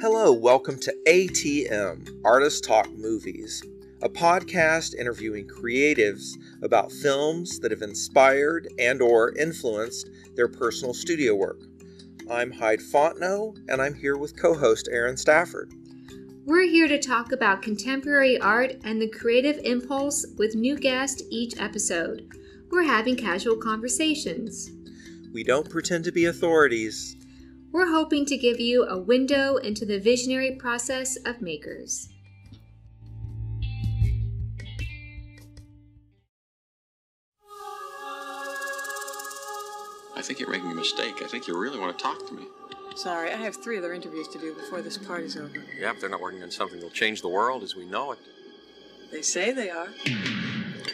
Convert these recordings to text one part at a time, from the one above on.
Hello, welcome to ATM, Artist Talk Movies, a podcast interviewing creatives about films that have inspired and or influenced their personal studio work. I'm Hyde Fontenot, and I'm here with co-host Aaron Stafford. We're here to talk about contemporary art and the creative impulse with new guests each episode. We're having casual conversations. We don't pretend to be authorities. We're hoping to give you a window into the visionary process of makers. I think you're making a mistake. I think you really want to talk to me. Sorry, I have three other interviews to do before this party's over. Yeah, but they're not working on something that'll change the world as we know it. They say they are.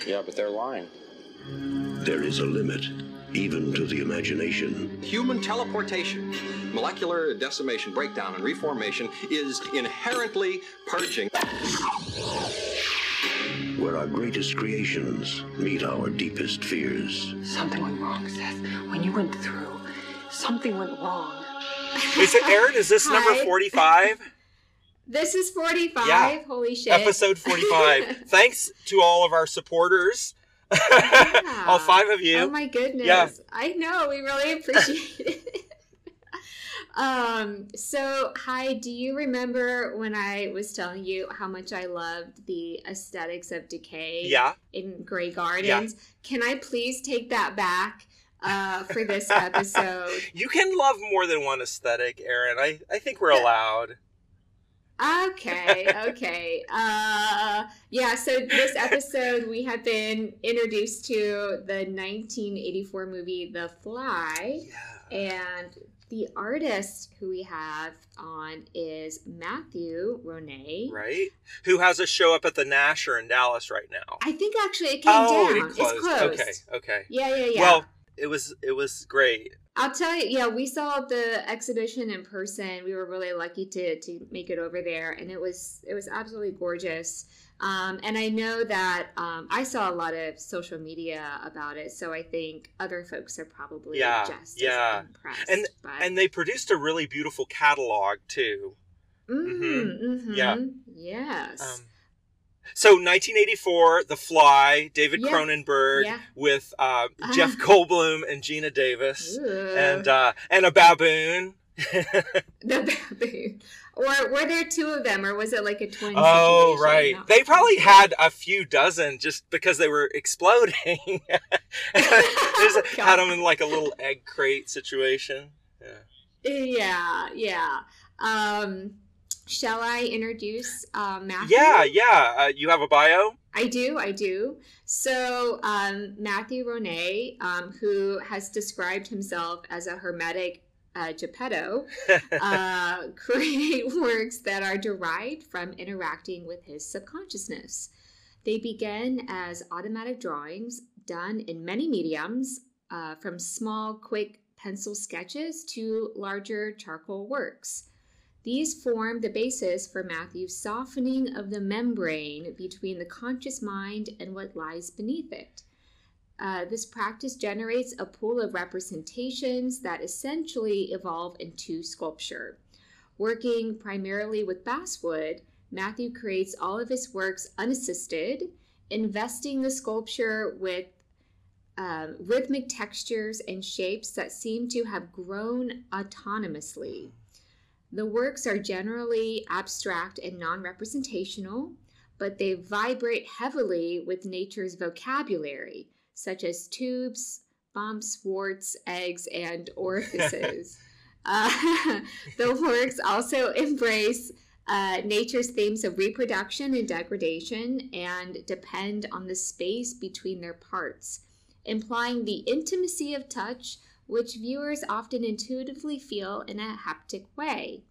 Yeah, but they're lying. There is a limit, even to the imagination. Human teleportation, molecular decimation, breakdown, and reformation is inherently purging. Where our greatest creations meet our deepest fears. Something went wrong, Seth. When you went through, something went wrong. Is it Aaron? Is this number 45? This is 45. Yeah. Holy shit. Episode 45. Thanks to all of our supporters. Yeah. all five of you. Oh my goodness. Yeah. I know. We really appreciate it. um, so, hi, do you remember when I was telling you how much I loved the aesthetics of decay yeah. in Grey Gardens? Can I please take that back uh, for this episode? You can love more than one aesthetic, Aaron. I, I think we're allowed. Okay, okay. Uh, yeah, so this episode we have been introduced to the 1984 movie The Fly, Yeah. and the artist who we have on is Matthew Ronay. Right? Who has a show up at the Nasher in Dallas right now? I think actually it came oh, down. it closed. It's closed. Okay, okay. Yeah, yeah, yeah. Well, it was it was great. I'll tell you, yeah, we saw the exhibition in person. We were really lucky to to make it over there, and it was it was absolutely gorgeous. Um, and I know that um, I saw a lot of social media about it, so I think other folks are probably Yeah, just yeah. as impressed. And- but, And they produced a really beautiful catalog too. mm, mhm, Yeah. yes, Um, so 1984, The Fly, David Yeah. Cronenberg Yeah. with uh, Jeff Goldblum and Geena Davis, Ooh. and uh, and a baboon. the baboon. Or were there two of them, or was it like a twin? Oh right, No. they probably had a few dozen just because they were exploding. Just had them in like a little egg crate situation. Yeah. Yeah, yeah. Um, shall I introduce uh, Matthew? Yeah, yeah. Uh, you have a bio? I do, I do. So, um, Matthew Ronay, um, who has described himself as a hermetic uh, Geppetto, uh, create works that are derived from interacting with his subconsciousness. They begin as automatic drawings done in many mediums, uh, from small, quick pencil sketches to larger charcoal works. These form the basis for Matthew's softening of the membrane between the conscious mind and what lies beneath it. Uh, this practice generates a pool of representations that essentially evolve into sculpture. Working primarily with basswood, Matthew creates all of his works unassisted, investing the sculpture with um, rhythmic textures and shapes that seem to have grown autonomously. The works are generally abstract and non representational, but they vibrate heavily with nature's vocabulary, such as tubes, bumps, warts, eggs, and orifices. uh, the works also embrace uh, nature's themes of reproduction and degradation and depend on the space between their parts, implying the intimacy of touch, which viewers often intuitively feel in a haptic way.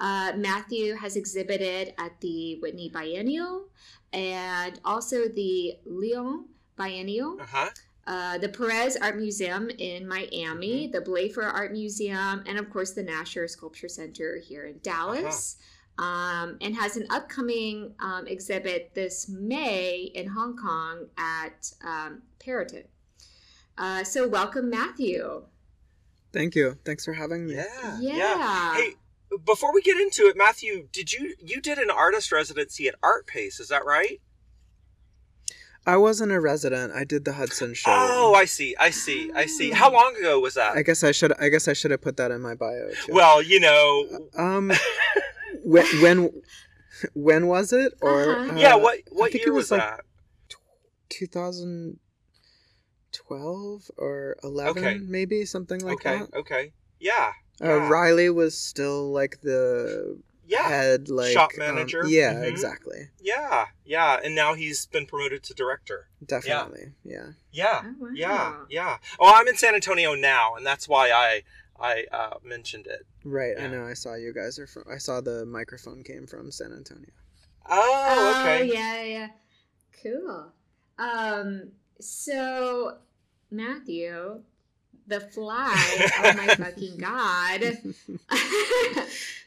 Uh, Matthew has exhibited at the Whitney Biennial and also the Lyon Biennial, Uh huh. uh, the Perez Art Museum in Miami, the Blaffer Art Museum, and of course the Nasher Sculpture Center here in Dallas. Um, and has an upcoming um, exhibit this May in Hong Kong at um, Perrotin. Uh, so welcome, Matthew. Thank you. Thanks for having me. Yeah, yeah. yeah. Hey, before we get into it, Matthew, did you you did an artist residency at Artpace? Is that right? I wasn't a resident. I did the Hudson show. Oh, I see. I see. I see. How ah. long ago was that? I guess I should. I guess I should have put that in my bio. Too. Well, you know, um, when, when when was it? Or uh-huh. uh, yeah, what what year was, was, that? Like 2000 12 or 11 okay. maybe something like okay. that okay yeah, uh, yeah. riley was still like the yeah. head like shop um, manager um, yeah mm-hmm. exactly yeah yeah and now he's been promoted to director definitely yeah yeah oh, yeah yeah, yeah oh i'm in san antonio now and that's why i i uh, mentioned it right yeah. i know i saw you guys are from i saw the microphone came from san antonio oh okay oh, yeah yeah cool um so Matthew, the fly, oh my fucking god.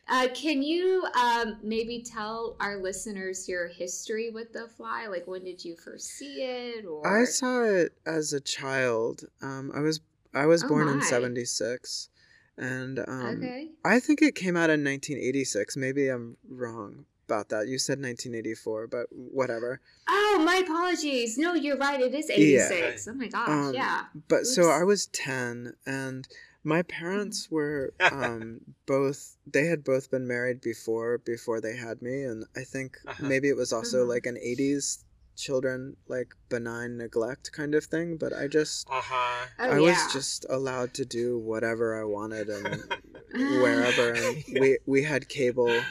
uh, can you um, maybe tell our listeners your history with the fly? Like, when did you first see it? Or I saw it as a child. Um, I was I was Oh born in '76, and um, okay. I think it came out in 1986. Maybe I'm wrong about that. You said 1984, but whatever. Oh, my apologies. No, you're right. It is 86. Oh my gosh. Um, yeah. But so I was 10, and my parents were um, both. They had both been married before before they had me, and I think Uh-huh. maybe it was also Uh-huh. like an 80s children like benign neglect kind of thing. But I just. Uh huh. Oh, I yeah. was just allowed to do whatever I wanted and wherever and we we had cable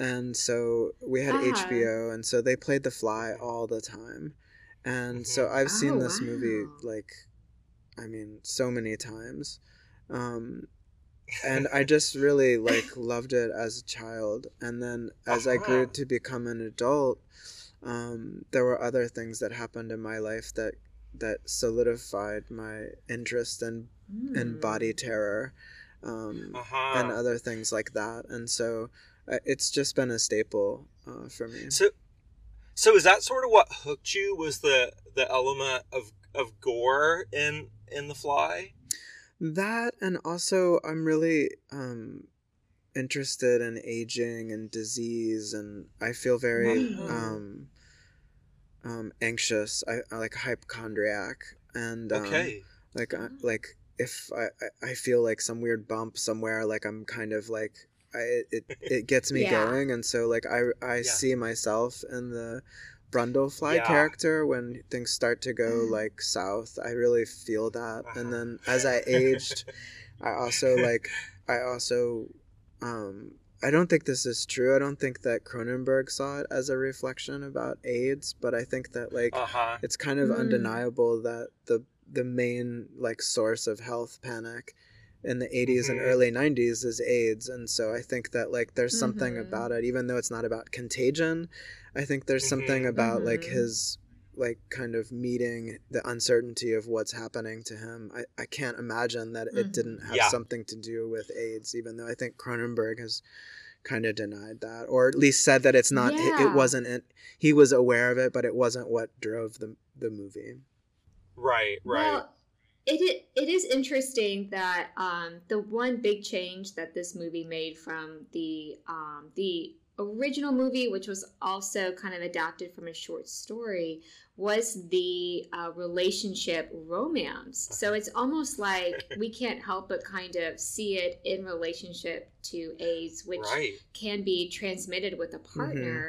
and so we had Uh-huh. HBO and so they played The Fly all the time. And so I've seen Oh, this movie like I mean so many times. Um and I just really like loved it as a child and then as I grew Uh-huh. to become an adult um there were other things that happened in my life that that solidified my interest in in Mm. body terror um, Uh huh. and other things like that. And so it's just been a staple uh, for me. So, so is that sort of what hooked you? Was the the element of of gore in in the fly? That and also I'm really um, interested in aging and disease, and I feel very Wow. um, um, anxious. I, I like hypochondriac, and um, Okay. like I, like if I, I I feel like some weird bump somewhere like i'm kind of like I, it it gets me Yeah. going and so like i i Yeah. see myself in the brundlefly Yeah. character when things start to go like south i really feel that and then as i aged i also like i also um I don't think this is true. I don't think that Cronenberg saw it as a reflection about AIDS, but I think that like Uh huh. it's kind of Mm. undeniable that the the main like source of health panic in the 80s and Mhm. early 90s is AIDS and so I think that like there's something Mhm. about it even though it's not about contagion I think there's something Mhm. about like Mhm. his like kind of meeting the uncertainty of what's happening to him I, I can't imagine that it Mhm. didn't have Yeah. something to do with AIDS even though I think Cronenberg has kind of denied that or at least said that it's not it- it wasn't it, he was aware of it but it wasn't what drove the the movie Right. Right. Well, it it is interesting that um, the one big change that this movie made from the um, the original movie, which was also kind of adapted from a short story, was the uh, relationship romance. So it's almost like we can't help but kind of see it in relationship to AIDS, which right. can be transmitted with a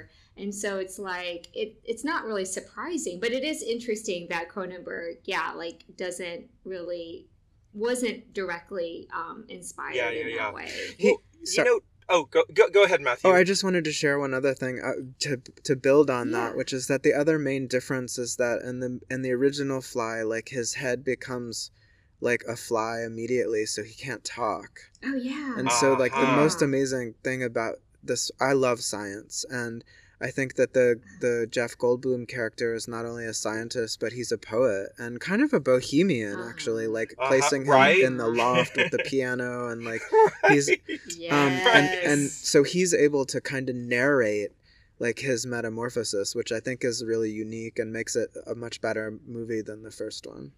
Mm-hmm. Partner. And so it's like it it's not really surprising, but it is interesting that Cronenberg, yeah, like doesn't really wasn't directly um inspired Yeah, yeah, in yeah. that way. He, Well, you know. Oh, go go go ahead, Matthew. Oh, I just wanted to share one other thing uh, to to build on that, which is that the other main difference is that in the in the original Fly, like his head becomes like a fly immediately, so he can't talk. Oh yeah. And so, like the Uh-huh. most amazing thing about this, I love science, and I think that the the Jeff Goldblum character is not only a scientist, but he's a poet and kind of a bohemian, actually. Uh-huh. Like Uh-huh, placing him right. in the loft with the piano and like he's yes. um, and and so he's able to kind of narrate like his metamorphosis, which I think is really unique and makes it a much better movie than the first one.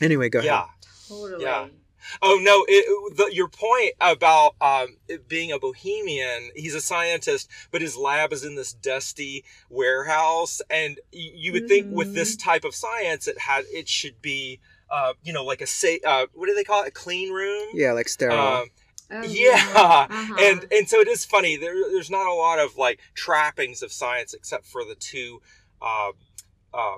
Anyway, go yeah. ahead. totally. Yeah. Oh no! It, the, your point about um, it being a bohemian, he's a scientist, but his lab is in this dusty warehouse, and you would think with this Mm-hmm. type of science, it had it should be, uh, you know, like a say, uh, what do they call it, a clean room? Yeah, like sterile. Um, Oh, yeah, Uh-huh. and and so it is funny. There, there's not a lot of like trappings of science except for the two uh, uh,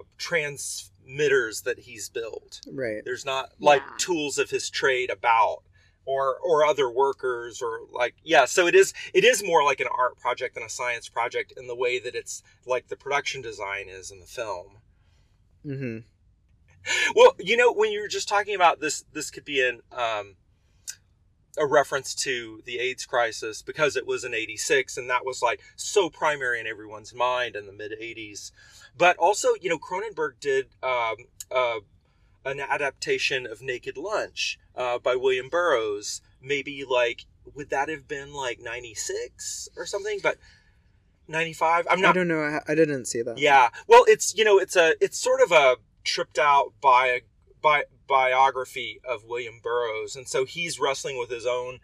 transmitters that he's built. right. There's not like Yeah. tools of his trade about or or other workers or like yeah. So it is it is more like an art project than a science project in the way that it's like the production design is in the film. hmm Well, you know, when you were just talking about this, this could be an um, a reference to the AIDS crisis because it was in '86, and that was like so primary in everyone's mind in the mid '80s. But also, you know, Cronenberg did um, uh, an adaptation of Naked Lunch uh, by William Burroughs. Maybe like would that have been like '96 or something? But '95. I'm not I don't know. I, I didn't see that. yeah. Well, it's you know, it's a it's sort of a tripped out bi- bi- biography of William Burroughs, and so he's wrestling with his own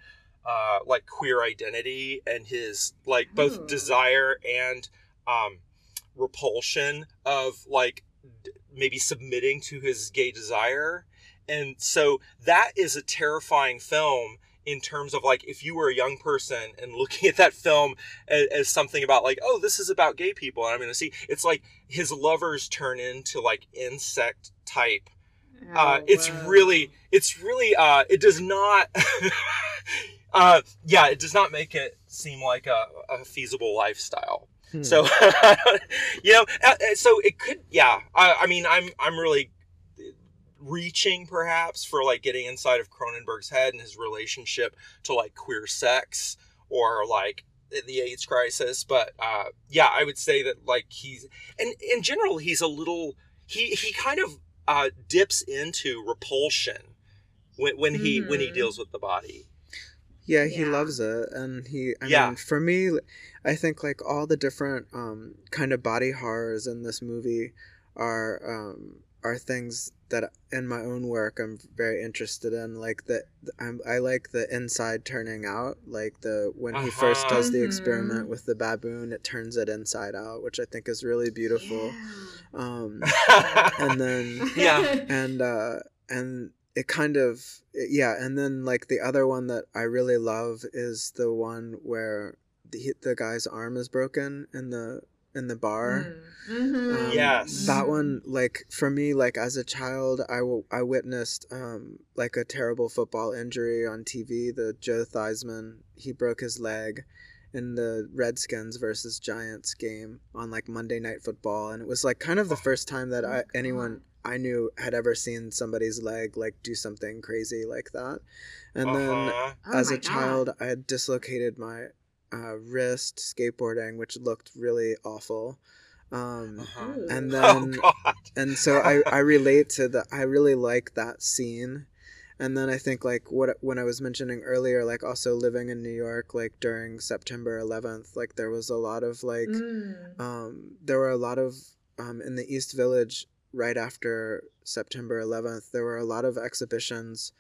uh, like queer identity and his like both Oh. desire and um, repulsion of like d- maybe submitting to his gay desire, and so that is a terrifying film in terms of like if you were a young person and looking at that film as, as something about like oh this is about gay people and i'm going to see it's like his lovers turn into like insect type uh, Oh, it's whoa. really it's really uh, it does not uh, yeah it does not make it seem like a, a feasible lifestyle Hmm. so you know uh, uh, so it could yeah I, I mean i'm i'm really reaching perhaps for like getting inside of cronenberg's head and his relationship to like queer sex or like the aids crisis but uh yeah i would say that like he's and in general he's a little he he kind of uh dips into repulsion when, when he when he Mhm. deals with the body Yeah, he Yeah. loves it, and he. I Yeah. mean, for me, I think like all the different um, kind of body horrors in this movie are um, are things that in my own work I'm very interested in. Like the I'm, I like the inside turning out, like the when he first Uh-huh. does the Mhm. experiment with the baboon, it turns it inside out, which I think is really beautiful. Um, and then Yeah. and uh and it kind of yeah and then like the other one that i really love is the one where the, the guy's arm is broken in the in the bar Mhm. Um, Yes. that one like for me like as a child I w- I witnessed um like a terrible football injury on tv the joe theismann he broke his leg in the redskins versus giants game on like monday night football and it was like kind of the first time that I, Oh, anyone i knew had ever seen somebody's leg like do something crazy like that and then Uh-huh. Oh as a God. child i had dislocated my uh, wrist skateboarding which looked really awful um, Uh-huh. Ooh. and oh then god and so I, I relate to the I really like that scene and then I think like what when I was mentioning earlier like also living in New York like during September 11th like there was a lot of like Mm. um there were a lot of um in the East Village right after September 11th there were a lot of exhibitions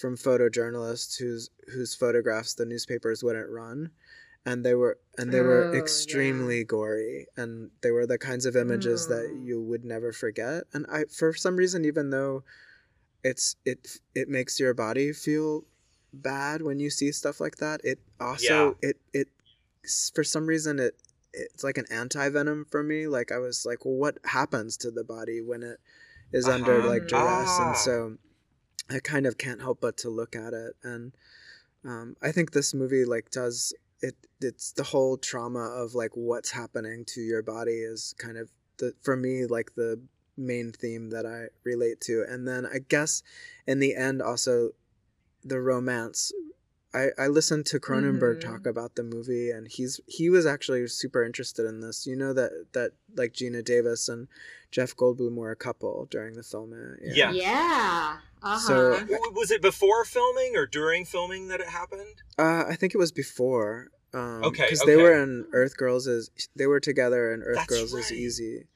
from photojournalists whose whose photographs the newspapers wouldn't run and they were and they Oh, were yeah. extremely gory and they were the kinds of images that you would never forget and i for some reason even though it's it it makes your body feel bad when you see stuff like that it also it it for some reason it it's like an anti-venom for me like i was like well what happens to the body when it is under Uh-huh. like duress Ah. and so i kind of can't help but to look at it and um, i think this movie like does it it's the whole trauma of like what's happening to your body is kind of the for me like the main theme that i relate to and then i guess in the end also the romance I, I listened to Cronenberg Mhm. talk about the movie and he's he was actually super interested in this. You know that that like Geena Davis and Jeff Goldblum were a couple during the film. uh, Yeah. Yeah. Uh-huh. So- was it before filming or during filming that it happened Uh, I think it was before. Um, Okay, Because they were in Earth Girls is they were together in Earth That's Girls is right. Easy,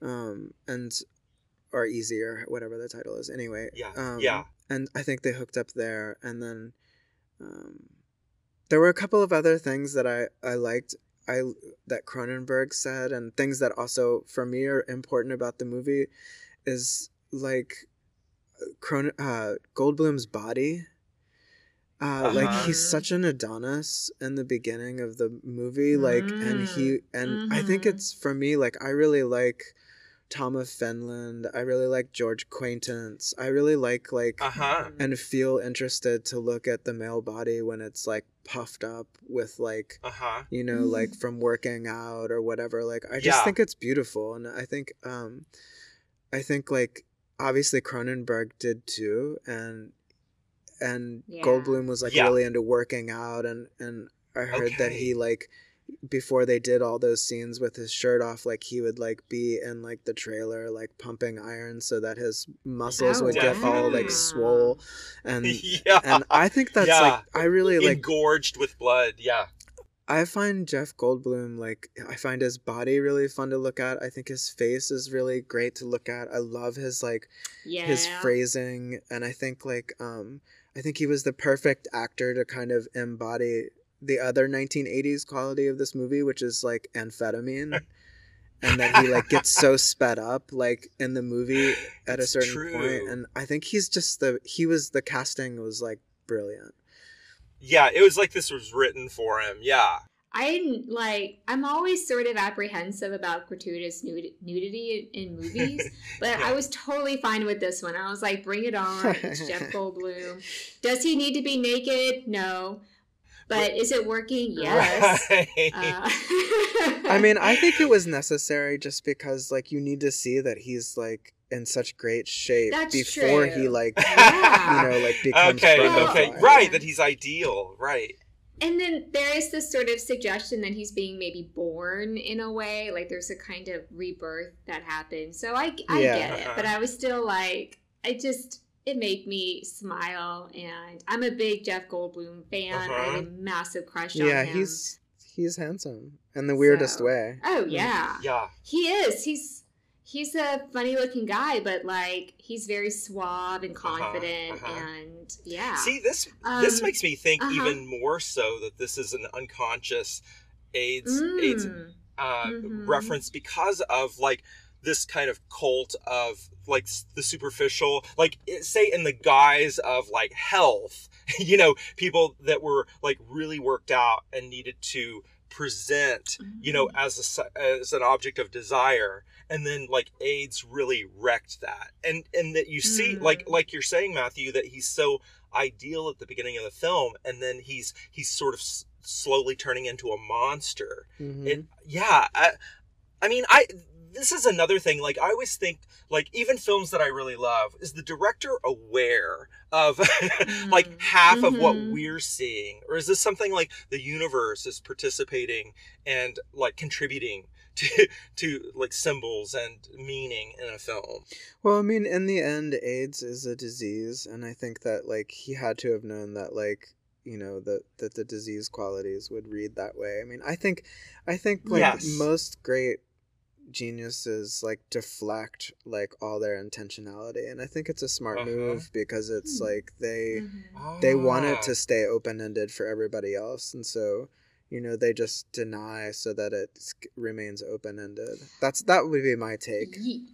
um, and or Easy or whatever the title is. Anyway, yeah um, yeah and I think they hooked up there. And then um, there were a couple of other things that I I liked. I that Cronenberg said, and things that also for me are important about the movie, is like Cron- uh, Goldblum's body. Uh, Like Uh-huh. he's such an Adonis in the beginning of the movie, like, and he and I think Mhm. it's for me like I really like Tom of Finland. I really like George Quaintance. I really like like Uh huh. and feel interested to look at the male body when it's like puffed up with like Uh huh. you know like from working out or whatever like i just Yeah. think it's beautiful and i think um i think like obviously cronenberg did too and and Yeah. goldblum was like Yeah. really into working out and and i heard that he like before they did all those scenes with his shirt off like he would like be in like the trailer like pumping iron so that his muscles Oh, would get all like swole and yeah. and i think that's Yeah. like i really like Engorged with blood. Yeah. I find Jeff Goldblum like I find his body really fun to look at. I think his face is really great to look at. I love his like Yeah. his phrasing and I think like um I think he was the perfect actor to kind of embody the other 1980s quality of this movie which is like amphetamine and that he like gets so sped up like in the movie at a certain true. point and I think he's just the he was the casting was like brilliant. Yeah. It was like this was written for him. Yeah. I like. I'm always sort of apprehensive about gratuitous nud- nudity in, in movies, but I was totally fine with this one. I was like, "Bring it on!" It's Jeff Goldblum. Does he need to be naked? No, but is it working? Yes. Right. Uh, I mean, I think it was necessary just because like you need to see that he's like in such great shape That's before true. he like Yeah. you know like becomes okay. Well, Okay. Brundlefly. Right. That he's ideal. Right. And then there is this sort of suggestion that he's being maybe born in a way, like there's a kind of rebirth that happens. So I, I Yeah. get it, Uh-huh. but I was still like, I just, it made me smile. And I'm a big Jeff Goldblum fan. I Uh-huh. have a massive crush on him. Yeah, he's he's handsome in the weirdest So- way. Oh, yeah. Yeah. He is. He's. He's a funny looking guy, but like he's very suave and Uh-huh, confident, uh-huh. and yeah. See, this this Um, makes me think uh-huh. even more so that this is an unconscious AIDS AIDS Mm. uh, Mhm. reference because of like this kind of cult of like the superficial, like say in the guise of like health, you know, people that were like really worked out and needed to present, you know, as a s- as an object of desire, and then like AIDS really wrecked that, and and that you see Mm. like like you're saying Matthew that he's so ideal at the beginning of the film, and then he's he's sort of s- slowly turning into a monster Mhm. it yeah I, I mean i this is another thing like i always think like even films that i really love is the director aware of like Mm. half of what Mhm. we're seeing or is this something like the universe is participating and like contributing to to like symbols and meaning in a film Well, I mean, in the end, AIDS is a disease, and I think that like he had to have known that like you know that that the disease qualities would read that way. I mean, I think, I think like Yes. most great geniuses like deflect like all their intentionality, and I think it's a smart Uh-huh. move because it's Hmm. like they Mhm. they want it Ah. to stay open ended for everybody else, and so. You know, they just deny so that it remains open ended. That's that would be my take. Ye-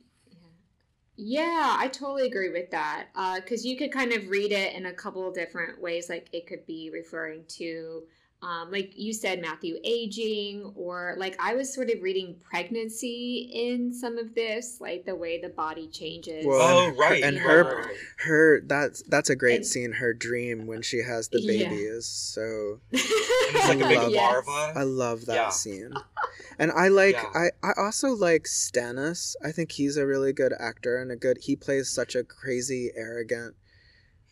Yeah, I totally agree with that. Uh because you could kind of read it in a couple of different ways. Like it could be referring to, um, like you said, Matthew, aging, or like I was sort of reading pregnancy in some of this, like the way the body changes. Well, oh and her- right and you her right. her that's that's a great And- scene her dream when she has the Yeah. baby is so it's like a big love- larva i love that Yeah. scene and i like Yeah. i i also like stathis i think he's a really good actor and a good he plays such a crazy arrogant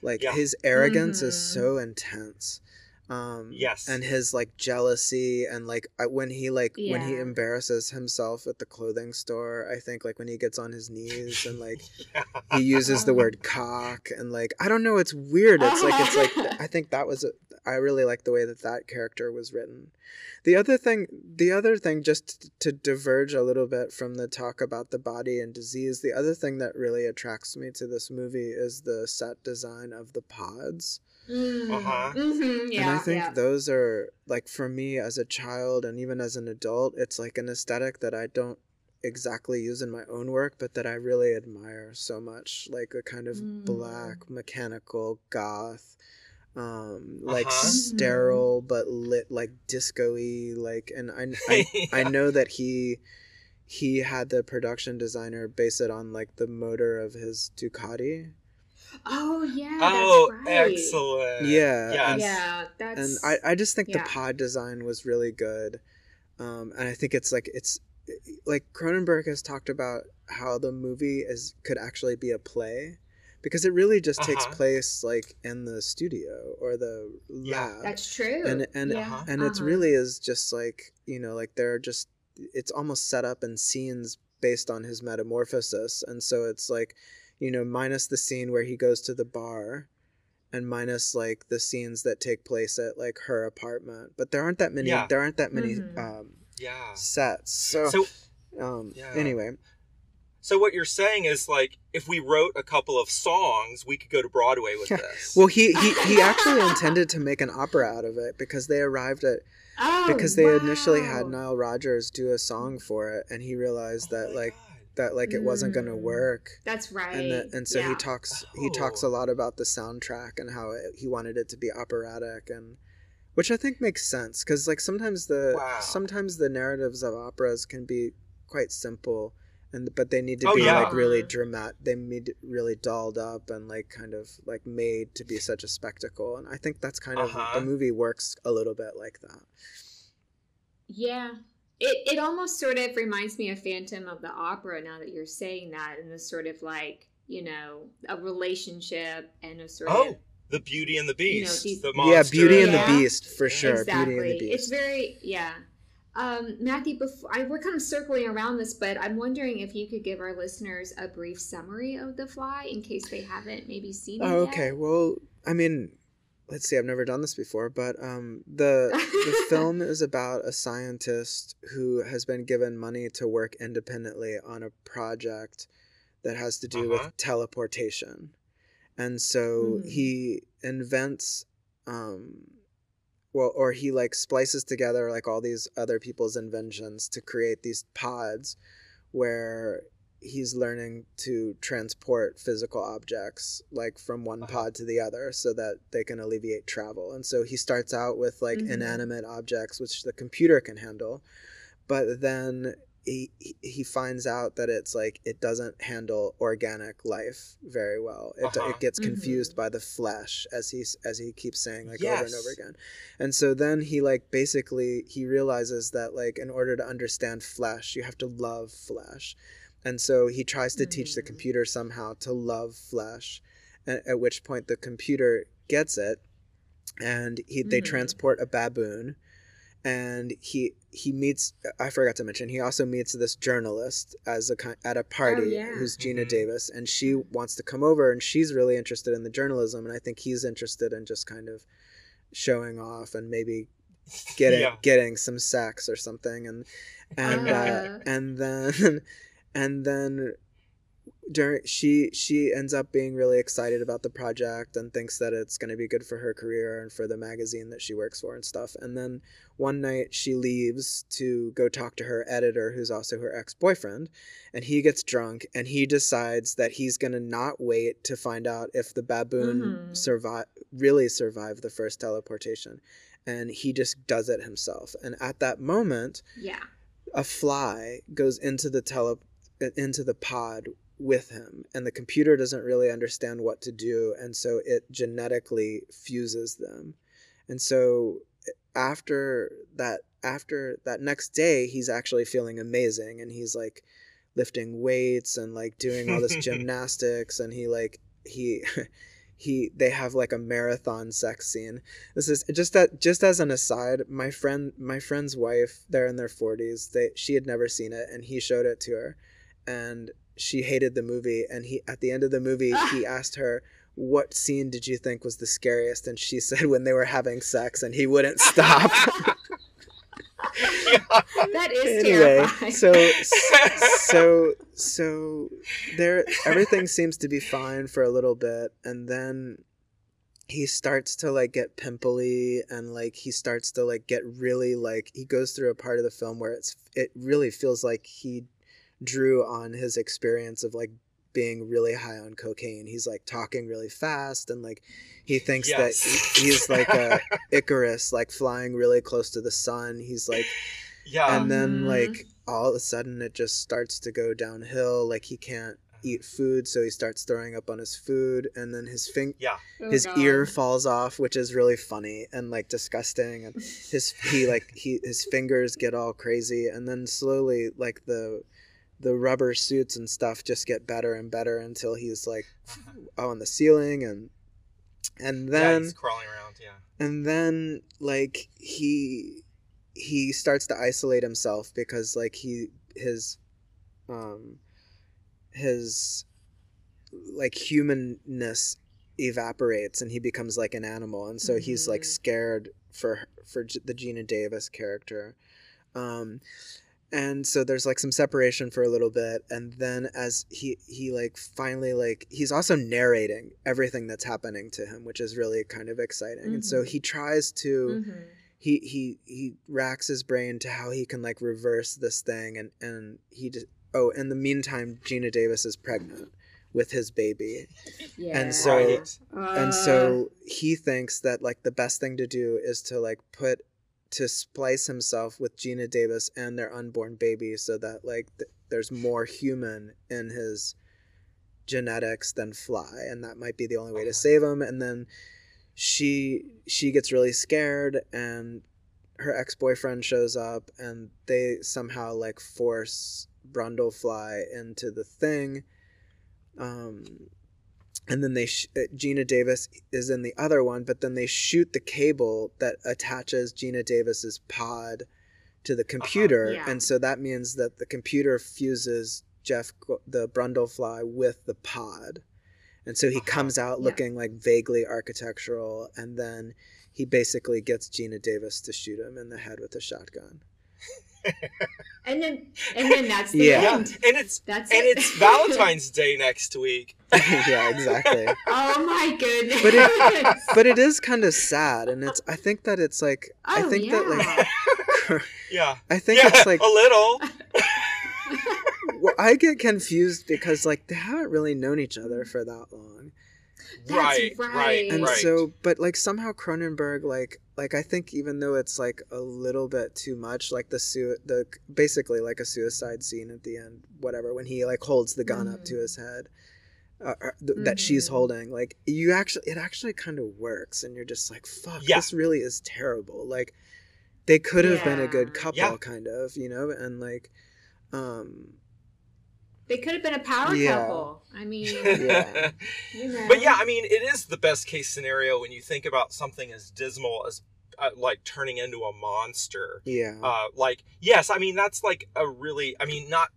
like Yeah. his arrogance is Mhm. so intense um Yes. and his like jealousy and like when he like when he embarrasses himself at the clothing store i think like when he gets on his knees and like Yeah. he uses the word cock and like I don't know it's weird it's like it's like I think that was a I really like the way that that character was written. The other thing, the other thing, just to diverge a little bit from the talk about the body and disease, the other thing that really attracts me to this movie is the set design of the pods. Mm. Uh-huh. Mhm, yeah, and I think yeah. those are like for me as a child and even as an adult, it's like an aesthetic that I don't exactly use in my own work, but that I really admire so much. Like a kind of Mm. black, mechanical, goth, um, like Uh-huh. sterile but lit, like disco-y, like. And I, I, I know that he he had the production designer base it on like the motor of his Ducati. Oh yeah. Oh, that's right. excellent. Yeah, Yes. Yeah, that's. and I, I just think yeah. the pod design was really good um, and i think it's like it's like cronenberg has talked about how the movie is could actually be a play because it really just takes Uh-huh. place like in the studio or the Yeah. lab That's true. and and yeah. and it's uh-huh. really is just like you know like they're just it's almost set up in scenes based on his metamorphosis and so it's like you know minus the scene where he goes to the bar and minus like the scenes that take place at like her apartment but there aren't that many Yeah. there aren't that many Mhm. um Yeah. sets so, So um Yeah. anyway so what you're saying is like if we wrote a couple of songs, we could go to Broadway with this. well he he, he actually intended to make an opera out of it because they arrived at Oh, because they initially had wow. Nile Rodgers do a song for it, and he realized Oh that like God. That like it wasn't going to Mm. work, That's right. and the, and so he yeah. talks he talks Oh. a lot about the soundtrack and how it, he wanted it to be operatic and which I think makes sense because like sometimes the Wow. sometimes the narratives of operas can be quite simple. And, but they need to Oh, be yeah. like really Uh-huh. dramatic. They need really dolled up and like kind of like made to be such a spectacle. And I think that's kind Uh-huh. of the movie works a little bit like that. Yeah. It, it almost sort of reminds me of Phantom of the Opera now that you're saying that, and this sort of like, you know, a relationship and a sort of Oh, of. the Beauty and the You know, Beast. these- the yeah. Beauty and Yeah. the Beast for sure. exactly. Beauty and the Beast. It's very, yeah. Um, Matthew, before I, we're kind of circling around this, but I'm wondering if you could give our listeners a brief summary of The Fly in case they haven't maybe seen it. Oh, yet. okay. Well, I mean, let's see. I've never done this before, but um, the the film is about a scientist who has been given money to work independently on a project that has to do Uh-huh. with teleportation, and so Mhm. he invents. Um, well, or he like splices together like all these other people's inventions to create these pods where he's learning to transport physical objects like from one Uh-huh. pod to the other so that they can alleviate travel and so he starts out with like Mhm. inanimate objects which the computer can handle but then he he- finds out that it's like it doesn't handle organic life very well it, Uh-huh. it gets Mhm. confused by the flesh as he as he keeps saying like over and over again and so then he like basically he realizes that like in order to understand flesh you have to love flesh and so he tries to teach the Mm. computer somehow to love flesh at, at which point the computer gets it and he they Mhm. transport a baboon and he he meets i forgot to mention he also meets this journalist as a at a party yeah. who's geena Mhm. davis and she wants to come over and she's really interested in the journalism and i think he's interested in just kind of showing off and maybe getting Yeah. getting some sex or something and and uh, Uh. and then and then during she she ends up being really excited about the project and thinks that it's going to be good for her career and for the magazine that she works for and stuff and then one night she leaves to go talk to her editor who's also her ex-boyfriend and he gets drunk and he decides that he's going to not wait to find out if the baboon Mhm. survive really survived the first teleportation and he just does it himself and at that moment Yeah. a fly goes into the tele into the pod with him and the computer doesn't really understand what to do and so it genetically fuses them. And so after that after that next day he's actually feeling amazing and he's like lifting weights and like doing all this gymnastics and he like he he they have like a marathon sex scene. This is just that just as an aside my friend my friend's wife they're in their 40s they she had never seen it and he showed it to her and she hated the movie and he at the end of the movie he asked her what scene did you think was the scariest? And she said when they were having sex and he wouldn't stop. That is anyway, terrifying. so so so there everything seems to be fine for a little bit and then he starts to like get pimply and like he starts to like get really like he goes through a part of the film where it's it really feels like he drew on his experience of like being really high on cocaine he's like talking really fast and like he thinks Yes. that he- he's like a icarus like flying really close to the sun he's like yeah. and then Mhm. like all of a sudden it just starts to go downhill like he can't eat food so he starts throwing up on his food and then his fing- yeah. Oh, his God. ear falls off which is really funny and like disgusting and his he like he his fingers get all crazy and then slowly like the the rubber suits and stuff just get better and better until he's like on the ceiling and and yeah, then he's crawling around. Yeah. and then like he he starts to isolate himself because like he his um his like humanness evaporates and he becomes like an animal and so he's like Mhm. scared for for G- the Geena Davis character um and so there's like some separation for a little bit and then as he he like finally like he's also narrating everything that's happening to him which is really kind of exciting and so he tries to Mhm. he he he racks his brain to how he can like reverse this thing and and he just oh in the meantime geena davis is pregnant with his baby Yeah. and so- Right. and Uh, so he thinks that like the best thing to do is to like put to splice himself with Geena Davis and their unborn baby so that like th- there's more human in his genetics than fly and that might be the only way to save him. And then she she gets really scared and her ex-boyfriend shows up and they somehow like force Brundlefly into the thing. Um and then they sh- uh, Geena Davis is in the other one, but then they shoot the cable that attaches Geena Davis's pod to the computer, Yeah. and so that means that the computer fuses Jeff the Brundlefly with the pod, and so he Uh-huh. comes out Yeah. looking like vaguely architectural, and then he basically gets Geena Davis to shoot him in the head with a shotgun. And then and then that's the Yeah. Yeah. end. And it's That's and it. it's Valentine's Day next week. yeah, exactly. oh my goodness. But it- but it is kind of sad, and it's I think that it's like I Oh, think that like. Yeah. I think yeah, it's like a little. well, I get confused because like they haven't really known each other for that long, That's right, right. right, and right. so but like somehow Cronenberg like like I think even though it's like a little bit too much, like the su- the basically like a suicide scene at the end, whatever when he like holds the gun up to Mhm. his head. Uh, uh, th- that she's Mhm. holding like you actually it actually kind of works and you're just like fuck Yeah. this really is terrible like they could have been a good couple Yeah. kind of you know and like um They could have been a power Yeah. couple. I mean, Yeah. you know. But yeah, I mean, it is the best case scenario when you think about something as dismal as uh, like turning into a monster. yeah Uh, like, yes, I mean that's like a really, I mean, not.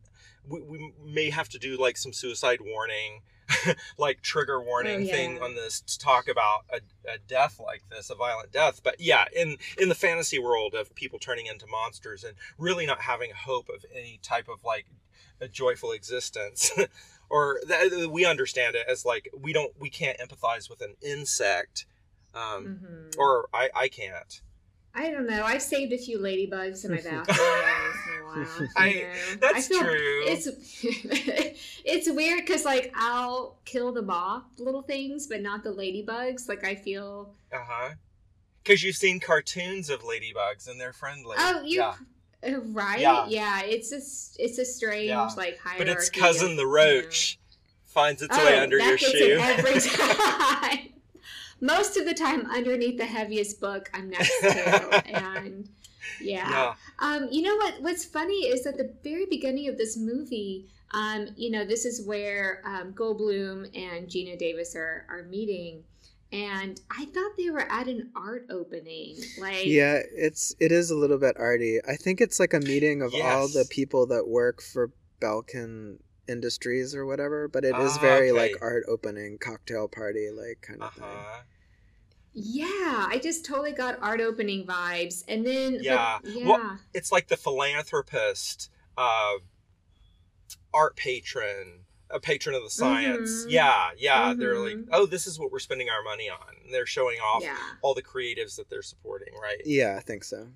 We, we may have to do like some suicide warning, like trigger warning Oh, yeah. thing on this to talk about a, a death like this, a violent death. But yeah, in in the fantasy world of people turning into monsters and really not having hope of any type of like a joyful existence. or th- we understand it as like we don't we can't empathize with an insect um, Mhm. or I, I can't I don't know. I've saved a few ladybugs in my bathroom once in a while. you I- know. that's I feel true. It's it's weird because like I'll kill the moth little things, but not the ladybugs. Like I feel. uh-huh because you've seen cartoons of ladybugs and they're friendly Oh, you. yeah uh, Right? Yeah. Yeah. It's a s- it's a strange Yeah. like hierarchy. but it's cousin of, the you know- roach finds its way Oh, under that your gets shoe it every time. Most of the time, underneath the heaviest book I'm next to, and yeah. yeah Um, you know what? What's funny is at the very beginning of this movie, um, you know, this is where um, Goldblum and Geena Davis are are meeting, and I thought they were at an art opening. Like, yeah it's it is a little bit arty i think it's like a meeting of all the people that work for belkin industries or whatever, but it is Ah, very okay. like art opening cocktail party like kind of thing. Uh-huh. Yeah, I just totally got art opening vibes, and then but- Yeah. yeah, Well, It's like the philanthropist, uh, art patron, a patron of the science. Mhm. Yeah, yeah. They're like, Mhm. oh, this is what we're spending our money on. And they're showing off yeah. all the creatives that they're supporting, right? Yeah, I think so.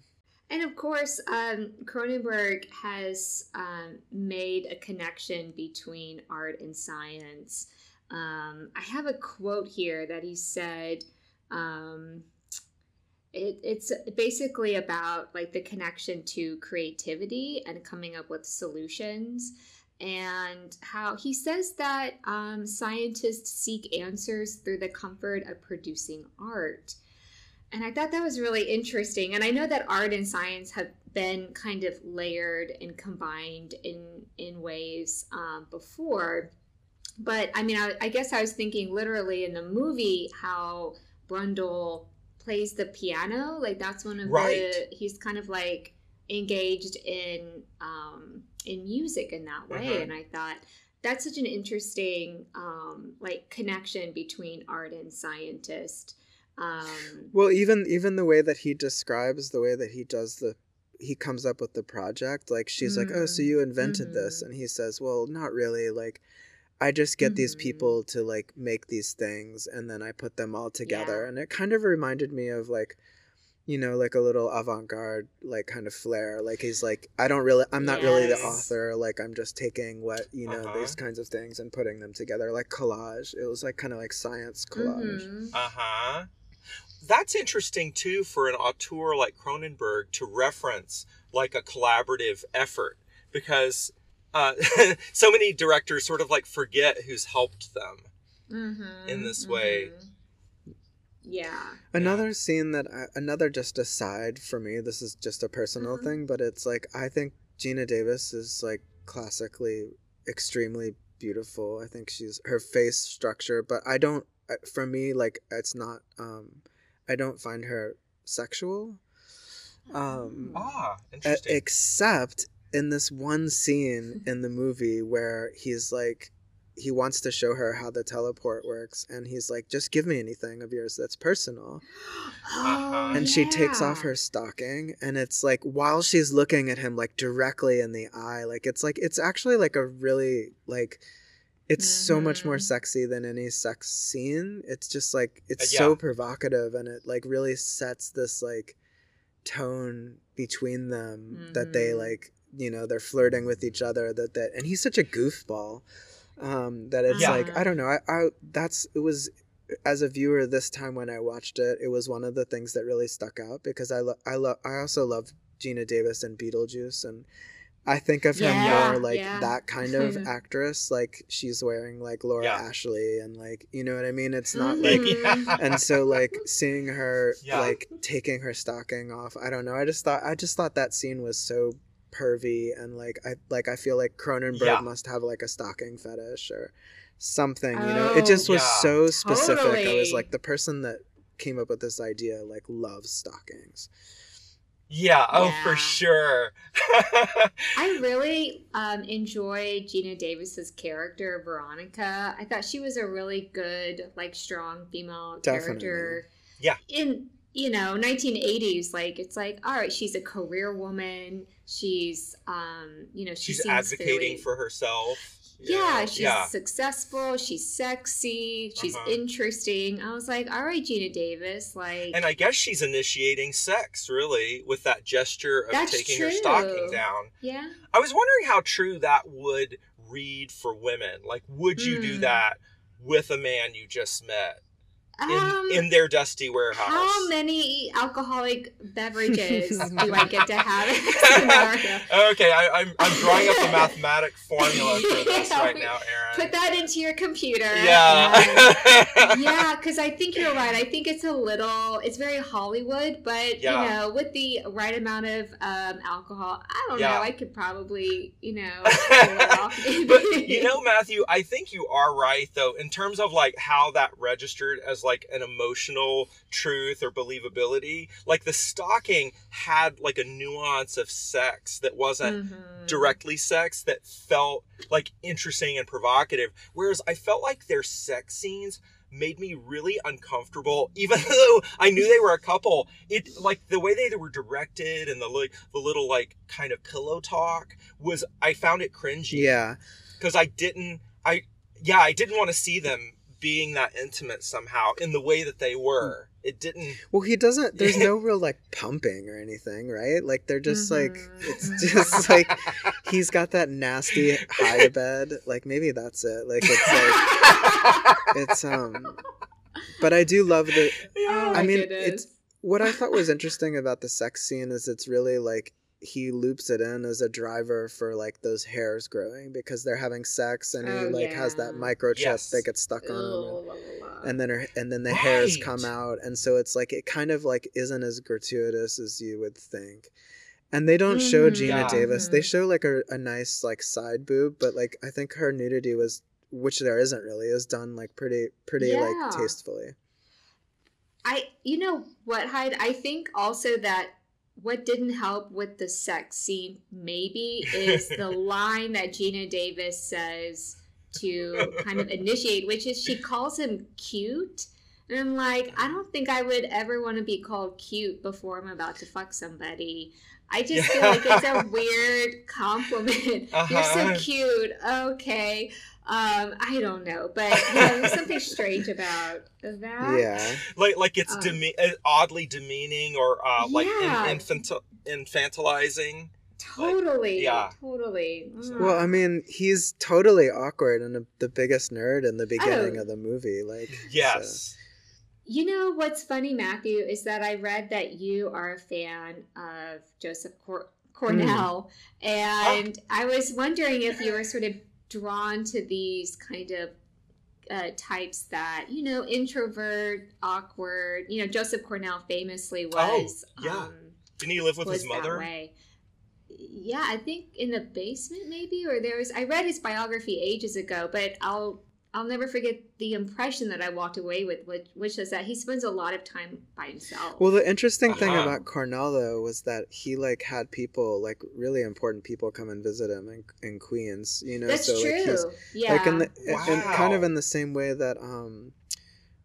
And of course, um, Cronenberg has um, made a connection between art and science. Um, I have a quote here that he said. Um, it, it's basically about like the connection to creativity and coming up with solutions and how he says that um, scientists seek answers through the comfort of producing art and I thought that was really interesting. And I know that art and science have been kind of layered and combined in in ways um, before. But I mean, I, I guess I was thinking literally in the movie how Brundle plays the piano. Like that's one of Right. the he's kind of like engaged in um, in music in that way. Mhm. And I thought that's such an interesting um, like connection between art and scientist. Um, Well, even even the way that he describes the way that he does the he comes up with the project, like she's like, "Oh, so Mm, you invented this?" mhm. And he says, "Well, not really. Like I just get these Mhm. people to like make these things and then I put them all together." Yeah. And it kind of reminded me of like you know, like a little avant-garde like kind of flair. Like he's like, "I don't really I'm not really the author. Like I'm just taking what, you know, Uh-huh. these kinds of things and putting them together like collage." It was like kind of like science collage. mhm. Uh huh. That's interesting too for an auteur like Cronenberg to reference like a collaborative effort because uh, so many directors sort of like forget who's helped them. Mhm, in this way. mhm. Yeah. Another scene that I, another just aside for me. This is just a personal Mhm. thing, but it's like I think Geena Davis is like classically extremely beautiful. I think she's her face structure, but I don't. uh, For me, like it's not. um I don't find her sexual. Um, Ah, interesting. except in this one scene in the movie where he's like he wants to show her how the teleport works and he's like just give me anything of yours that's personal Oh, and she takes off her stocking and it's like while she's looking at him like directly in the eye like it's like it's actually like a really like it's so much more Mhm. sexy than any sex scene it's just like it's Uh, so provocative and it like really sets this like tone between them that they Mhm. like you know they're flirting with each other that that and he's such a goofball um that it's Yeah. like i don't know I, I that's it was as a viewer this time when i watched it it was one of the things that really stuck out because i love i love i also love geena davis and beetlejuice and i think of her Yeah, more like yeah. that kind of actress like she's wearing like laura Yeah. ashley and like you know what i mean it's not like mm-hmm. yeah. and so like seeing her Yeah. like taking her stocking off i don't know i just thought i just thought that scene was so pervy and like i like i feel like cronenberg Yeah. must have like a stocking fetish or something you know it Oh, just was oh, yeah. so specific i was like the person that came up with this idea like loves stockings yeah. Oh, for sure. I really um, enjoy Geena Davis's character Veronica. I thought she was a really good, like, strong female Definitely. character. Yeah. In you know 1980s, like it's like all right, she's a career woman. She's um you know she She's seems advocating fairly- for herself. You Yeah, she's yeah. successful. She's sexy. She's Uh-huh. interesting. I was like, all right, Geena Davis, like. And I guess she's initiating sex, really, with that gesture of That's taking her stocking down. yeah. I was wondering how true that would read for women. Like, would you do Hmm. that with a man you just met in, Um, in their dusty warehouse? How many alcoholic beverages do I get to have in this scenario? Okay, I, I'm, I'm drawing up a mathematic formula for this Yeah, right now, Aaron. Put that into your computer. and- yeah. yeah, because I think you're right. I think it's a little, it's very Hollywood, but Yeah. you know, with the right amount of um, alcohol, I don't Yeah. know. I could probably, you know, pull it off. but you know matthew i think you are right though in terms of like how that registered as like an emotional truth or believability. Like the stocking had like a nuance of sex that wasn't Mhm. directly sex that felt like interesting and provocative. Whereas I felt like their sex scenes made me really uncomfortable, even though I knew they were a couple. It like the way they were directed and the like the little like kind of pillow talk was I found it cringy. Yeah. Because I didn't I yeah, I didn't want to see them being that intimate somehow in the way that they were. It didn't Well, he doesn't. There's no real like pumping or anything, right? Like they're just like Mhm. it's just like he's got that nasty high bed. Like maybe that's it. Like it's like it's um. But I do love the. Oh I my mean, goodness. it's what I thought was interesting about the sex scene is it's really like he loops it in as a driver for like those hairs growing because they're having sex and he Oh, like has that yeah. microchip Yes. that gets stuck on him. And, and then her, and then the hairs come out and so it's like it kind of like isn't as gratuitous as you would think and they don't show Mhm. Geena Yeah. Davis they Mhm. show like a, a nice like side boob but like I think her nudity was which there isn't really is done like pretty pretty Yeah. like tastefully I, you know what, Hyde? I think also that what didn't help with the sex scene maybe is the line that Geena Davis says to kind of initiate, which is she calls him cute. And I'm like, I don't think I would ever want to be called cute before I'm about to fuck somebody. I just feel like it's a weird compliment. You're so Uh-huh. cute. Okay. Um, I don't know, but yeah, there's something strange about that. yeah like like it's Uh, deme- uh, oddly demeaning or uh, like Yeah. in, infantil- infantilizing. Totally. yeah. Totally. Mm. well I mean he's totally awkward and a, the biggest nerd in the beginning Oh. of the movie like Yes. You know what's funny, Matthew, is that I read that you are a fan of Joseph Cor- Cornell, and I was wondering if you were sort of drawn to these kind of uh, types that you know introvert, awkward. You know, Joseph Cornell famously was. Oh, yeah. Um, Didn't he live with his mother? way. Yeah, I think in the basement maybe, or there was. I read his biography ages ago, but I'll I'll never forget the impression that I walked away with, which, which is that he spends a lot of time by himself. Well, the interesting thing Uh-huh. about Cornell though was that he like had people like really important people come and visit him in, in Queens. You know, That's so true. like he's yeah. like in the in, kind of in the same way that um,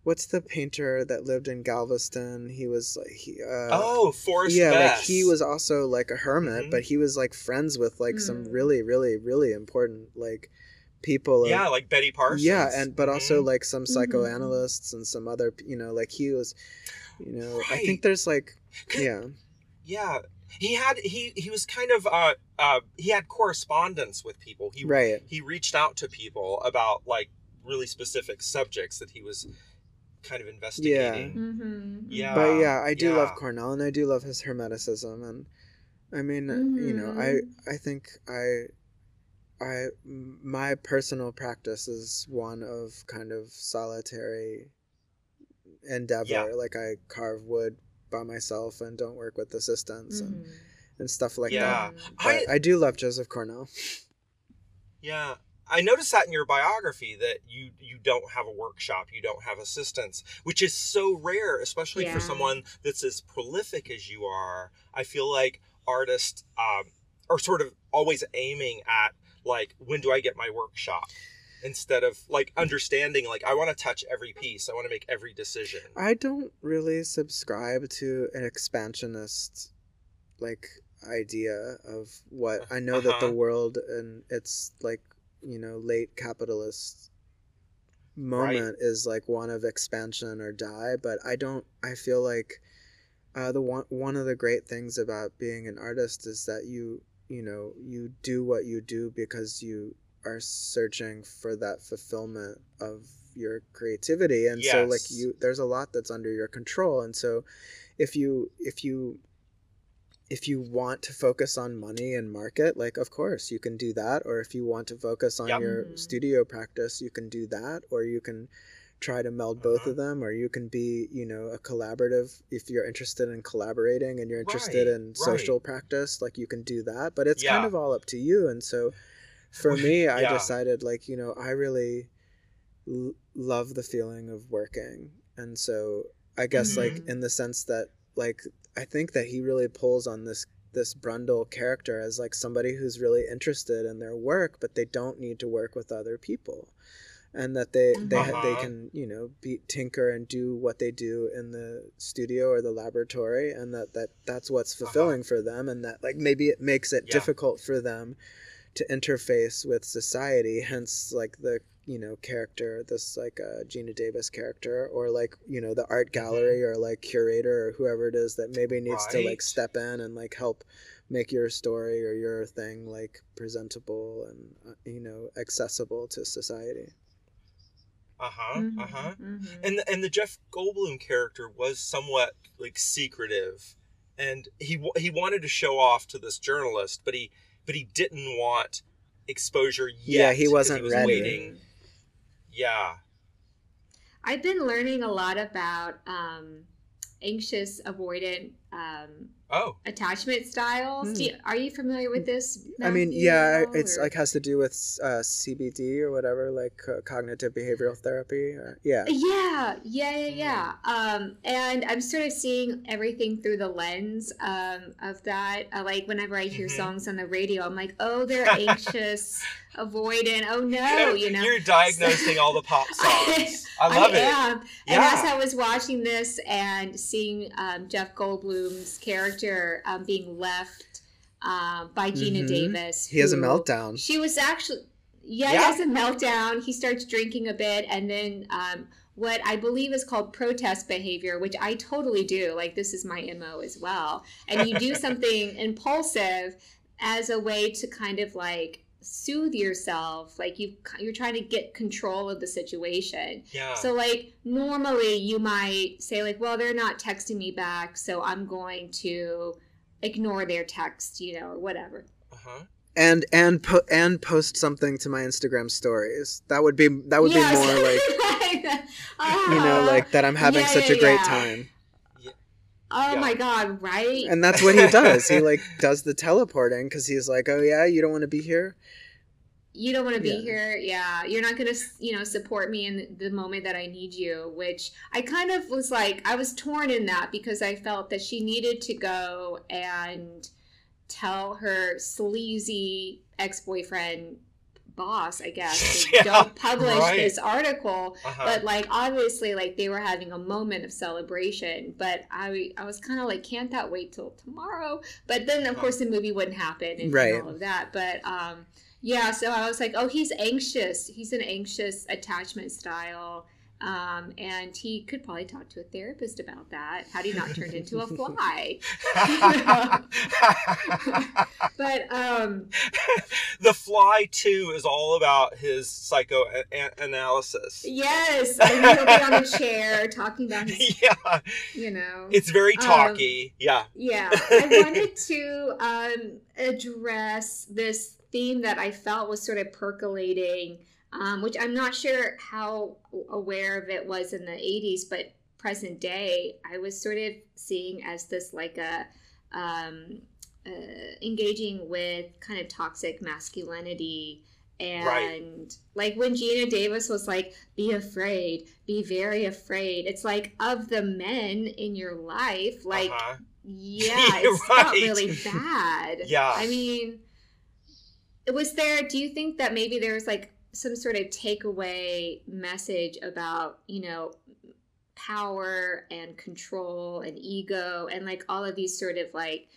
what's the painter that lived in Galveston? He was like he uh, oh, Forrest yeah, like he was also like a hermit, Mhm. but he was like friends with like some Mm. really really really important like people. of- Yeah, like Betty Parsons. yeah, and but also Mhm. like some psychoanalysts and some other you know like he was, you know I think there's like yeah. yeah. He had he he was kind of uh uh he had correspondence with people. He Right. he reached out to people about like really specific subjects that he was kind of investigating. Mm-hmm. Yeah. but yeah, I do love. Cornell, and I do love his hermeticism, and I mean, you know, I Mm-hmm. I think I, I m- my personal practice is one of kind of solitary endeavor. Yeah. Like I carve wood by myself and don't work with assistants and, Mm-hmm. and stuff like Yeah. that. I, But I do love Joseph Cornell. Yeah. I noticed that in your biography that you you don't have a workshop, you don't have assistants, which is so rare, especially for someone that's as prolific as you are. I feel like artists um, are sort of always aiming at like when do I get my workshop instead of like understanding like I want to touch every piece, I want to make every decision. I don't really subscribe to an expansionist like idea of what I know that the Uh-huh. world and its like you know late capitalist moment is like one of expansion or die but I don't I feel like uh, the one one of the great things about being an artist is that you you know you do what you do because you are searching for that fulfillment of your creativity. And so like you there's a lot that's under your control. And so if you if you if you want to focus on money and market like of course you can do that. Or if you want to focus on Yep. your Mhm. studio practice you can do that. Or you can try to meld both Uh-huh. of them or you can be you know a collaborative if you're interested in collaborating and you're interested Right, in right. social practice like you can do that but it's kind of all up to you and so for me i decided like you know i really l- love the feeling of working and so I guess like Mhm. in the sense that like I think that he really pulls on this this Brundle character as like somebody who's really interested in their work, but they don't need to work with other people, and that they they they Uh-huh. can you know be tinker and do what they do in the studio or the laboratory, and that that that's what's fulfilling for them, and that like maybe it makes it Yeah. difficult for them to interface with society. Hence, like the you know character this like uh, Geena Davis character or like you know the art gallery or like curator or whoever it is that maybe needs to like step in and like help make your story or your thing like presentable and uh, you know accessible to society. Uh-huh. Mhm, Uh-huh. mhm. and the, and the Jeff Goldblum character was somewhat like secretive, and he he wanted to show off to this journalist, but he but he didn't want exposure yet. Yeah, he wasn't was ready. Waiting. Yeah. I've been learning a lot about um, anxious avoidant um, Oh. attachment styles. Hmm. Do you, are you familiar with this? I mean, yeah, at all, it's or- like has to do with uh, CBD or whatever, like uh, cognitive behavioral therapy. Or, yeah. Yeah, yeah, yeah, yeah. Um, and I'm sort of seeing everything through the lens um, of that. Uh, like whenever I hear Mhm. songs on the radio, I'm like, oh, they're anxious, avoidant. Oh no, you know. You're diagnosing all the pop songs. I love it. am. And Yeah. as I was watching this and seeing um, Jeff Goldblum's character um, being left um, by Geena Mhm. Davis, He has a meltdown. She was actually, yeah, he has a meltdown. He starts drinking a bit, and then um, what I believe is called protest behavior, which I totally do. Like this is my mo as well. And you do something impulsive as a way to kind of like soothe yourself like you you're trying to get control of the situation Yeah. so like normally you might say like, well, they're not texting me back, so I'm going to ignore their text, you know, or whatever. uh-huh. and and po- and post something to my Instagram stories. That would be that would Yes. be more like you know Uh, like that I'm having yeah, such yeah, a great yeah. time. Oh yeah. my god, right? And that's what he does. He like does the teleporting cuz he's like, "Oh yeah, you don't want to be here?" you don't want to be Yeah. here yeah you're not going to you know support me in the moment that i need you which i kind of was like i was torn in that because i felt that she needed to go and tell her sleazy ex-boyfriend boss i guess Yeah, don't publish right. this article. Uh-huh. but like obviously like they were having a moment of celebration. But i i was kind of like can't that wait till tomorrow? But then of course the movie wouldn't happen and, and Right. all of that. But um yeah so i was like oh he's anxious. He's an anxious attachment style um, and he could probably talk to a therapist about that How had he not turned into a fly but um the Fly too is all about his psychoanalysis. yes I mean, he'll be on a chair talking about his yeah. you know It's very Um, talky. yeah. Yeah, I wanted to um, address this theme that I felt was sort of percolating, um, which I'm not sure how aware of it was in the 80s, but present day, I was sort of seeing as this like a um, uh, engaging with kind of toxic masculinity. And Right. like when Geena Davis was like, be afraid, be very afraid. It's like of the men in your life, like uh-huh. yeah, it's not really bad. Yeah. I mean, was there, do you think that maybe there was like some sort of takeaway message about, you know, power and control and ego and like all of these sort of like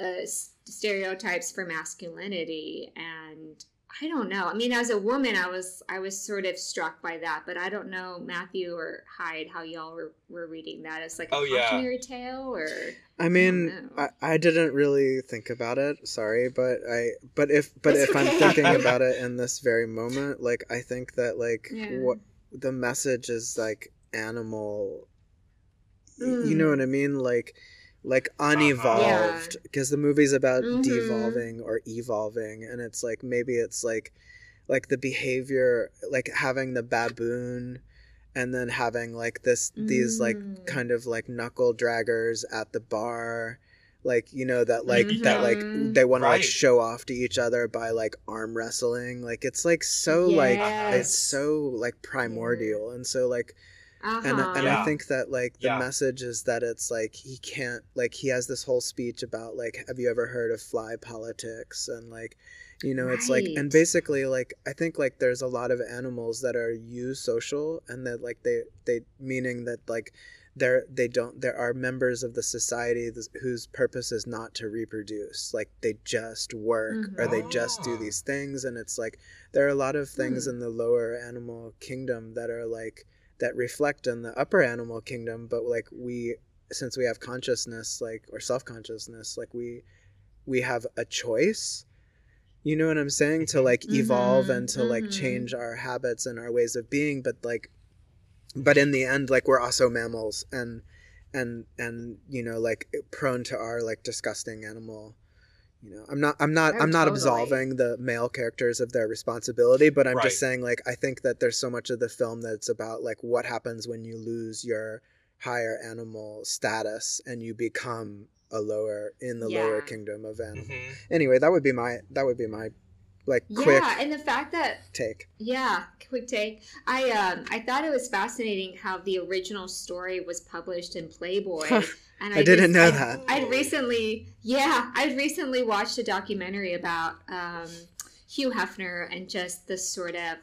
uh, stereotypes for masculinity and I don't know. I mean, as a woman, I was I was sort of struck by that, but I don't know Matthew or Hyde how y'all were, were reading that as like a Oh, yeah. cautionary tale or I mean, know. I, I didn't really think about it. Sorry, but I but if but It's if I'm thinking about it in this very moment, like I think that like Yeah. what the message is like animal. y- You Mm. know what I mean? Like like Uh-huh. unevolved because the movie's about Mhm. devolving or evolving and it's like maybe it's like like the behavior like having the baboon and then having like this these like Mm. kind of like knuckle draggers at the bar like you know that like that like Mhm. they want to like show off to each other by like arm wrestling like it's like so like it's so like primordial and so like Uh-huh. and and Yeah. I think that like the Yeah. message is that it's like he can't like he has this whole speech about like have you ever heard of fly politics and like you know it's like and basically like I think like there's a lot of animals that are eusocial and that like they they meaning that like they're they don't there are members of the society th- whose purpose is not to reproduce like they just work or they just do Ah. these things and it's like there are a lot of things Hmm. in the lower animal kingdom that are like that reflect on the upper animal kingdom but like we since we have consciousness like or self-consciousness like we we have a choice you know what i'm saying to Mhm. like evolve Mhm, and to like mhm. change our habits and our ways of being but like but in the end like we're also mammals and and and you know like prone to our like disgusting animal you know i'm not i'm not Oh, i'm not totally. absolving the male characters of their responsibility but i'm Right. just saying like i think that there's so much of the film that's about like what happens when you lose your higher animal status and you become a lower in the lower kingdom of animal Mhm. anyway that would be my that would be my like quick yeah, and the fact that take Yeah, quick take. I um I thought it was fascinating how the original story was published in Playboy. and I didn't know I- that. I'd recently, yeah, I'd recently watched a documentary about um, Hugh Hefner and just the sort of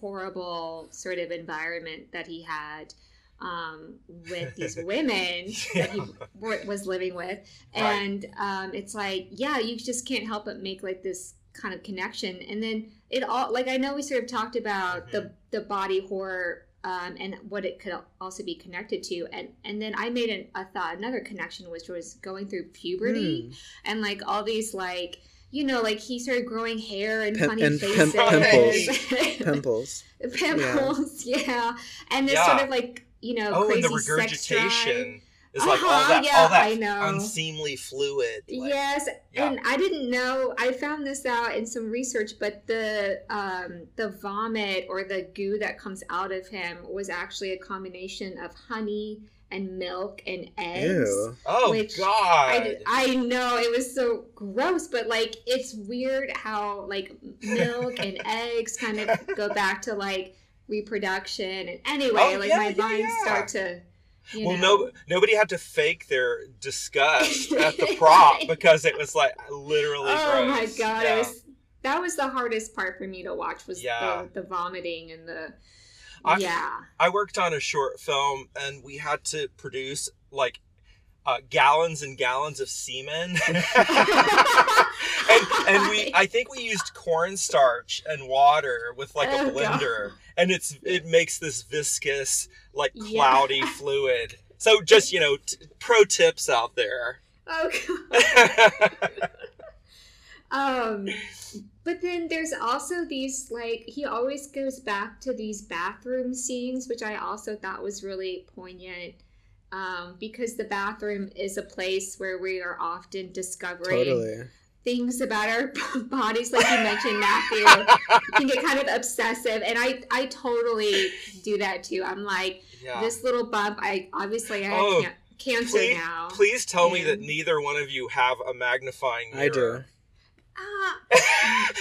horrible sort of environment that he had um, with these women that he w- was living with, Right. and um, it's like, yeah, you just can't help but make like this kind of connection, and then it all like I know we sort of talked about the the body horror um, and what it could also be connected to, and and then I made an, a thought another connection, which was going through puberty Hmm. and like all these like you know like he started growing hair and Pim- funny and faces, pim- pimples pimples, yeah. and this Yeah. sort of like you know Oh, and crazy the sex drive. Regurgitation is like Uh-huh, that, yeah, all that I know. unseemly fluid. like- yes, yeah. and I didn't know. I found this out in some research, but the um, the vomit or the goo that comes out of him was actually a combination of honey and milk and eggs. Ew. Oh which God! I, I know it was so gross, but like it's weird how like milk and eggs kind of go back to like reproduction. And anyway, Oh, like yeah, my yeah, minds yeah. start to. You well, know, no, nobody had to fake their disgust at the prop because it was like literally Oh my god, Yeah. was that was the hardest part for me to watch was Yeah. the, the vomiting and the I- yeah. I worked on a short film and we had to produce like uh, gallons and gallons of semen. and and we I think we used cornstarch and water with like Oh, a blender and it's it makes this viscous like Yeah. cloudy fluid. So just, you know, t- pro tips out there. Oh god. Um, but then there's also these like he always goes back to these bathroom scenes, which I also thought was really poignant. Um, because the bathroom is a place where we are often discovering totally things about our bodies, like you mentioned, Matthew. you can get kind of obsessive, and I I totally do that too. I'm like yeah. this little bump. I obviously I have Oh, can- cancer please, now. please tell me that neither one of you have a magnifying mirror. i do Ah,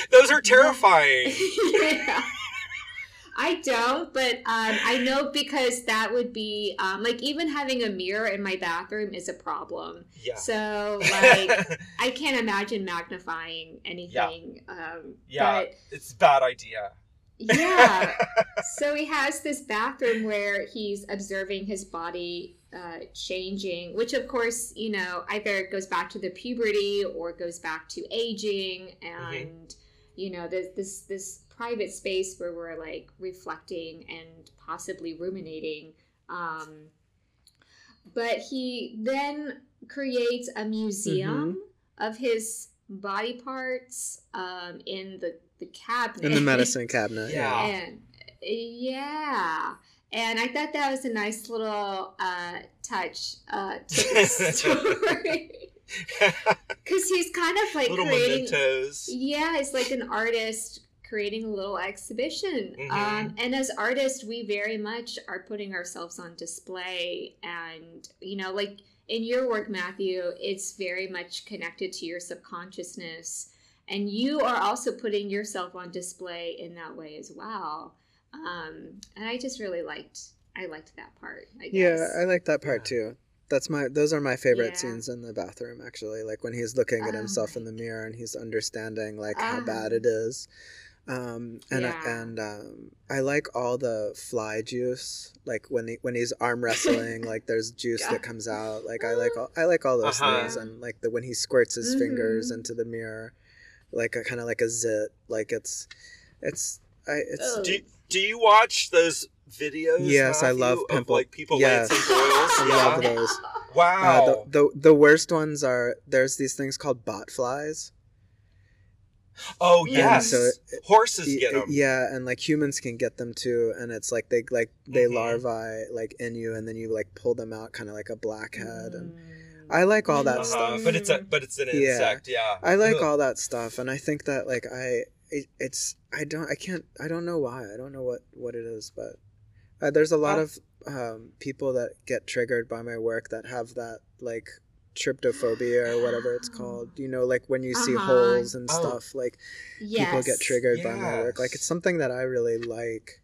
Those are terrifying. yeah. I don't, but um, I know because that would be um, like even having a mirror in my bathroom is a problem. Yeah. So like I can't imagine magnifying anything. Um, Yeah. But it's a bad idea. yeah. so he has this bathroom where he's observing his body uh, changing, which of course, you know, either goes back to the puberty or goes back to aging, and you know, there's this this private space where we're like reflecting and possibly ruminating. Um, but he then creates a museum of his body parts um, in the the cabinet in the medicine cabinet Yeah. and yeah and i thought that was a nice little uh, touch uh, to the story because he's kind of like Little creating mementos. yeah it's like an artist creating a little exhibition Mhm. um, and as artists we very much are putting ourselves on display and you know like in your work matthew it's very much connected to your subconsciousness and you are also putting yourself on display in that way as well um, and i just really liked I liked that part. I guess. Yeah, I like that part too. That's my those are my favorite Yeah. scenes in the bathroom actually. Like when he's looking at Oh himself in the mirror and he's understanding like how Ah. bad it is. Um and Yeah. and um I like all the fly juice. Like when he when he's arm wrestling, like there's juice God. that comes out. Like I like all I like all those Uh-huh. things and like the when he squirts his fingers Mhm. into the mirror like a kind of like a zit. Like it's it's I it's Ugh. Do you, do you watch those videos? Yes, I Matthew, love of, pimple- like people yes. lancing boils. I yeah. love those. Wow. Uh, the, the the worst ones are there's these things called bot flies. Oh And yes. so it- Horses Y- get them. Yeah, and like humans can get them too, and it's like they like they Mhm. larvae like in you, and then you like pull them out, kind of like a blackhead, and Mm. I like all that Uh-huh, stuff. But it's a but it's an Yeah. insect. Yeah. I like Ugh. all that stuff, and I think that like I it, it's I don't I can't I don't know why I don't know what what it is, but uh, there's a lot Huh? of um, people that get triggered by my work that have that like tryptophobia or whatever it's called. You know, like when you see Uh-huh. holes and Oh. stuff, like yes. people get triggered by my work. Like it's something that I really like.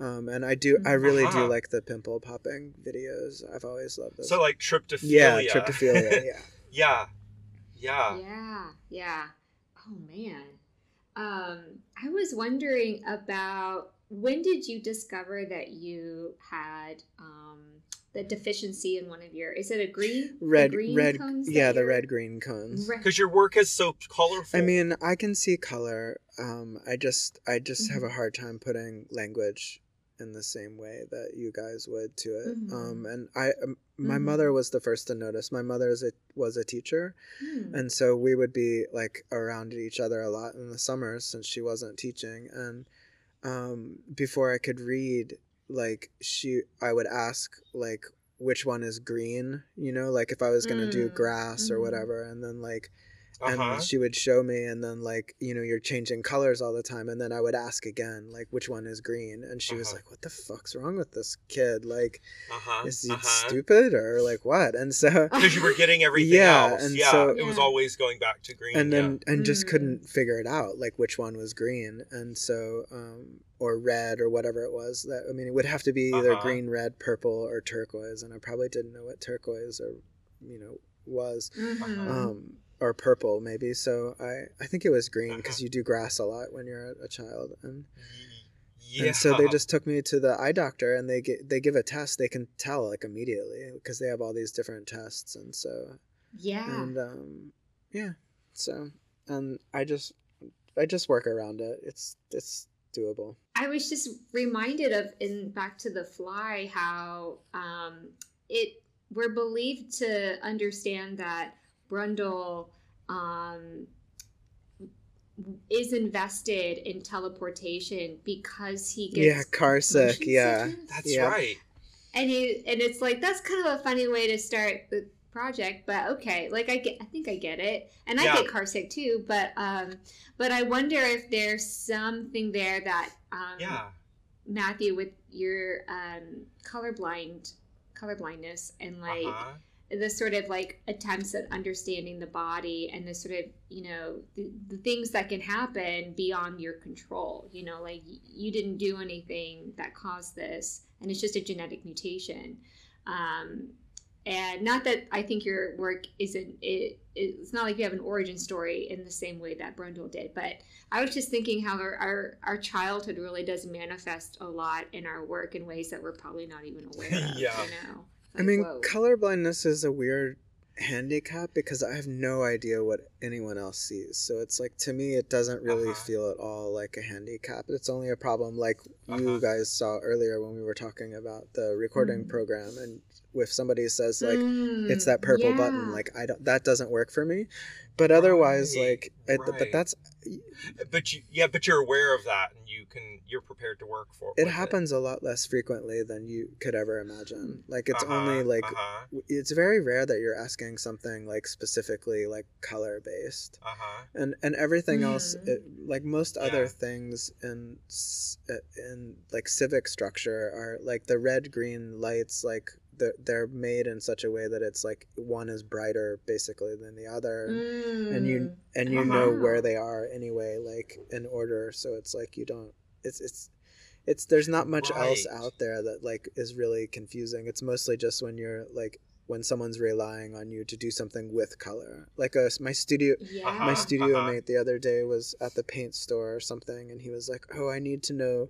Um, and I do, I really Uh-huh. do like the pimple popping videos. I've always loved those. So like tryptophilia. yeah, tryptophilia. yeah. yeah. Yeah. Yeah, yeah. Oh man. Um, I was wondering about when did you discover that you had um the deficiency in one of your is it a green Red, green red, cones yeah, the red green cones. Because your work is so colorful. I mean, I can see color. Um, I just, I just have a hard time putting language in the same way that you guys would to it. Mhm. Um, and I, um, my Mhm. mother was the first to notice. My mother is a, was a teacher, Hmm. and so we would be like around each other a lot in the summers since she wasn't teaching and um, before i could read like she i would ask like which one is green you know like if i was going to do Mm, grass or mhm. whatever and then like uh-huh. and she would show me and then like you know you're changing colors all the time and then i would ask again like which one is green and she was Uh-huh. like what the fuck's wrong with this kid like uh-huh. is he uh-huh. stupid or like what and so Because you were getting everything Yeah, else. and yeah. so- it was Yeah. always going back to green. and yeah. then and just Mm. couldn't figure it out like which one was green and so um or red or whatever it was that i mean it would have to be either Uh-huh. green red purple or turquoise and i probably didn't know what turquoise or you know was Mhm. Uh-huh. um or purple maybe so i i think it was green Uh-huh. because you do grass a lot when you're a, a child and yeah. and so they just took me to the eye doctor and they get they give a test they can tell like immediately because they have all these different tests and so yeah. and um yeah so and i just i just work around it it's it's doable I was just reminded of in Back to the Fly how um, it we're believed to understand that Brundle um, is invested in teleportation because he gets yeah car sick yeah sickness. That's Yeah. right. and he and it's like that's kind of a funny way to start the project but okay like i get i think i get it and i Yeah. get car sick too but um but i wonder if there's something there that um Yeah. matthew with your um colorblind colorblindness and like uh-huh. The sort of like attempts at understanding the body and the sort of you know the, the things that can happen beyond your control you know like you didn't do anything that caused this and it's just a genetic mutation um, and not that i think your work isn't it, it's not like you have an origin story in the same way that brundle did but i was just thinking how our, our, our childhood really does manifest a lot in our work in ways that we're probably not even aware of Yeah. you know i mean whoa. colorblindness is a weird handicap because i have no idea what anyone else sees so it's like to me it doesn't really Uh-huh. feel at all like a handicap it's only a problem like Uh-huh. you guys saw earlier when we were talking about the recording Mm. program and if somebody says like it's Mm, that purple button like i don't that doesn't work for me but otherwise Right, like it, right. but that's But you, yeah, but you're aware of that, and you can, you're prepared to work for. it with happens a lot less frequently than you could ever imagine like it's Uh-huh, only like Uh-huh. it's very rare that you're asking something like specifically like color based Uh-huh. and and everything else Mm. it, like most other things in uh, in like civic structure are like the red green lights like the, they're made in such a way that it's like one is brighter basically than the other and, and you Mm. and you Uh-huh. know where they are anyway like in order so it's like you don't it's it's it's there's not much else out there that like is really confusing it's mostly just when you're like when someone's relying on you to do something with color like uh, my studio Yeah. Uh-huh. my studio uh-huh. mate the other day was at the paint store or something and he was like oh i need to know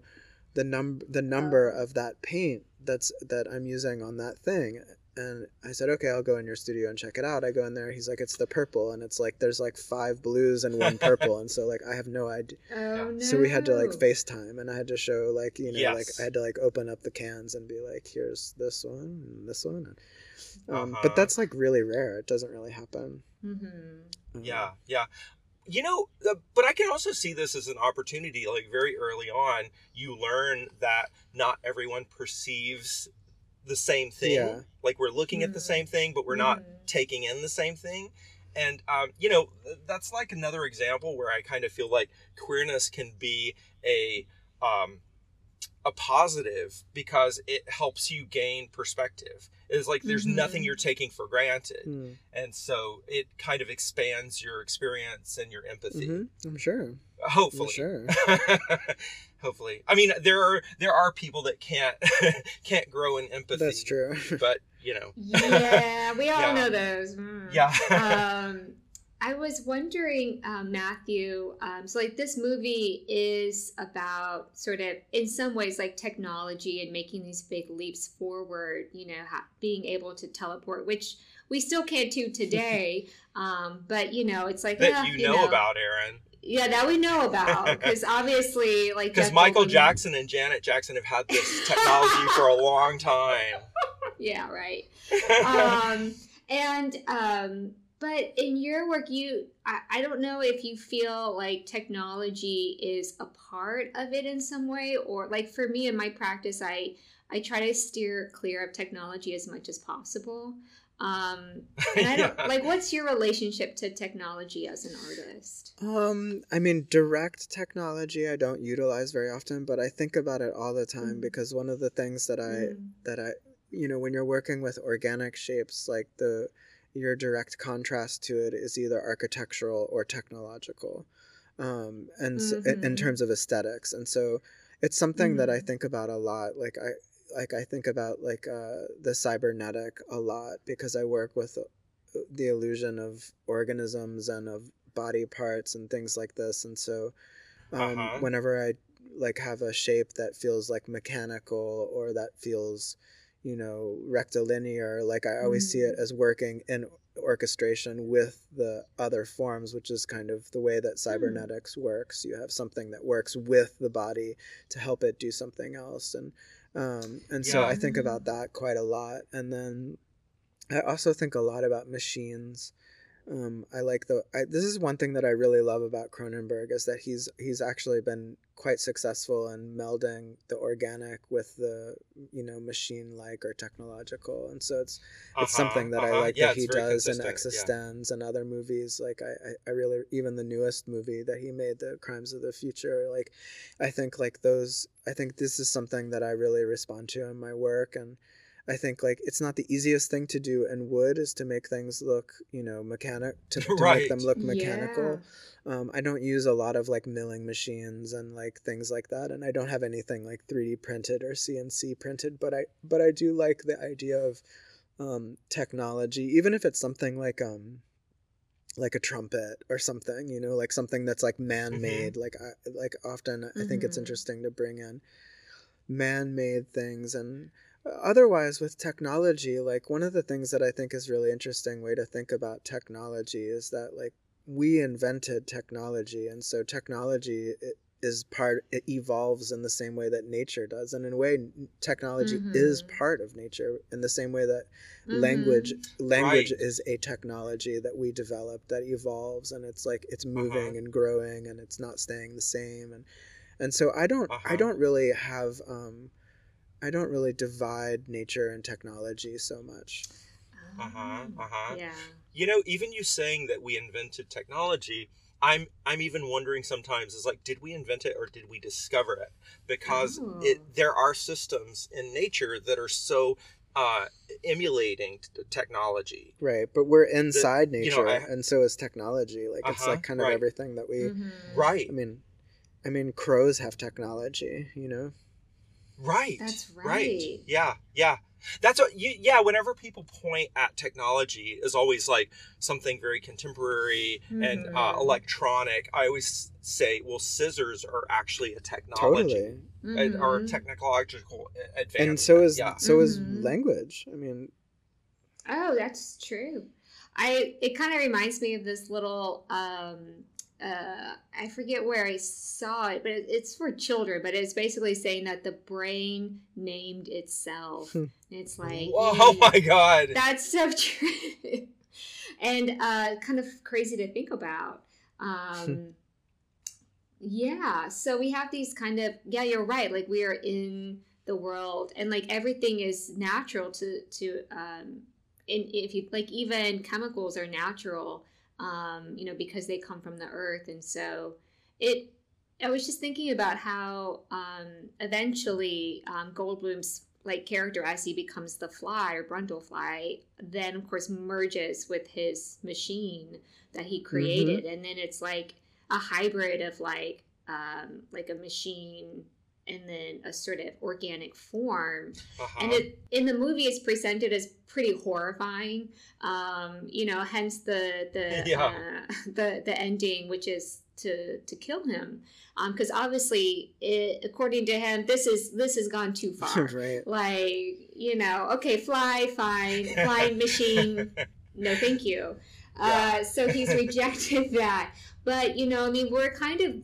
the number the number Oh. of that paint that's that i'm using on that thing and i said okay i'll go in your studio and check it out i go in there he's like it's the purple and it's like there's like five blues and one purple and so like i have no idea Oh no. so we had to like FaceTime and I had to show like you know like I had to like open up the cans and be like here's this one and this one. Um, Uh-huh. But that's like really rare. It doesn't really happen. hmm Um, Yeah, yeah. You know, uh, but I can also see this as an opportunity. Like very early on, you learn that not everyone perceives the same thing. Yeah. Like we're looking at the Mm. same thing, but we're not Mhm. taking in the same thing. And um, you know, that's like another example where I kind of feel like queerness can be a um, a positive because it helps you gain perspective. It's like there's nothing Mhm. you're taking for granted Mm, and so it kind of expands your experience and your empathy mhm, I'm sure. hopefully Sure. hopefully i mean there are there are people that can't can't grow in empathy That's true. but you know Yeah, we all Yeah. know those. Mm. yeah um, I was wondering, uh, Matthew. Um, so, like, this movie is about sort of, in some ways, like technology and making these big leaps forward. You know, ha- being able to teleport, which we still can't do today. um, but you know, it's like that yeah, you know, about aaron Yeah, that we know about because obviously, like, because michael Goldblum- jackson and janet jackson have had this technology for a long time Yeah, right. um, and um, but in your work, you I, I don't know if you feel like technology is a part of it in some way, or like for me in my practice, I I try to steer clear of technology as much as possible. Um, and I don't Yeah. like. What's your relationship to technology as an artist? Um, I mean, direct technology I don't utilize very often, but I think about it all the time Mm. because one of the things that I Mm. that I you know when you're working with organic shapes like the your direct contrast to it is either architectural or technological um, and so, in, terms of aesthetics and so it's something that I Mhm. think about a lot like I like I think about like uh, the cybernetic a lot because I work with uh, the illusion of organisms and of body parts and things like this and so um, Uh-huh. whenever I like have a shape that feels like mechanical or that feels you know rectilinear like I always see it Mm. as working in orchestration with the other forms which is kind of the way that Hmm. cybernetics works you have something that works with the body to help it do something else and um, and so I think about that quite a lot and then I also think a lot about machines um, I like the. I, this is one thing that I really love about Cronenberg is that he's he's actually been quite successful in melding the organic with the you know machine like or technological, and so it's it's Uh-huh, something that I uh-huh. like Yeah, that he does in consistent, yeah. Existenz and other movies. Like I, I I really even the newest movie that he made, The Crimes of the Future. Like I think like those. I think this is something that I really respond to in my work and. I think like it's not the easiest thing to do in wood is to make things look, you know, mechanic to, to make them look mechanical. Um, I don't use a lot of like milling machines and like things like that, and I don't have anything like 3D printed or CNC printed. But I but I do like the idea of um, technology, even if it's something like um like a trumpet or something, you know, like something that's like man made. Like I like often I think it's Mhm. interesting to bring in man made things and otherwise with technology like one of the things that i think is really interesting way to think about technology is that like we invented technology and so technology is part it evolves in the same way that nature does and in a way technology is Mhm. part of nature in the same way that language Mm-hmm. language Right. is a technology that we develop that evolves and it's like it's moving Uh-huh. and growing and it's not staying the same and and so i don't i Uh-huh. don't really have um i don't really divide nature and technology so much Uh-huh, uh-huh. Yeah. you know even you saying that we invented technology i'm i'm even wondering sometimes is like did we invent it or did we discover it because Oh. it there are systems in nature that are so uh emulating t- technology right but we're inside you nature know, I- and so is technology like it's Uh-huh, like kind of right. everything that we Mhm. right i mean i mean crows have technology you know Right. That's Right. right. Yeah. Yeah. That's what you yeah, whenever people point at technology is always like something very contemporary and uh, Mhm. electronic. I always say, well, scissors are actually a technology Totally. uh, or a technological advance. And so is yeah. so is Mhm. language. I mean, Oh, that's true. I it kind of reminds me of this little um uh I forget where I saw it, but it, it's for children, but it's basically saying that the brain named itself. Hmm. It's like Whoa, oh my god. That's so true. and uh kind of crazy to think about. Um yeah, so we have these kind of yeah, you're right. Like we are in the world and like everything is natural to to um and if you like even chemicals are natural um you know because they come from the earth. And so it i was just thinking about how um eventually um goldblum's like character as he becomes the fly or brundlefly then of course merges with his machine that he created. And then it's like a hybrid of like um like a machine and then a sort of organic form. Uh-huh. and it in the movie it's presented as pretty horrifying. Um you know hence the the Yeah. uh, the the ending which is to to kill him. Um because obviously it, according to him this is this has gone too far. Right. like you know okay fly fine flying machine. No thank you. Uh so he's rejected that. But you know i mean we're kind of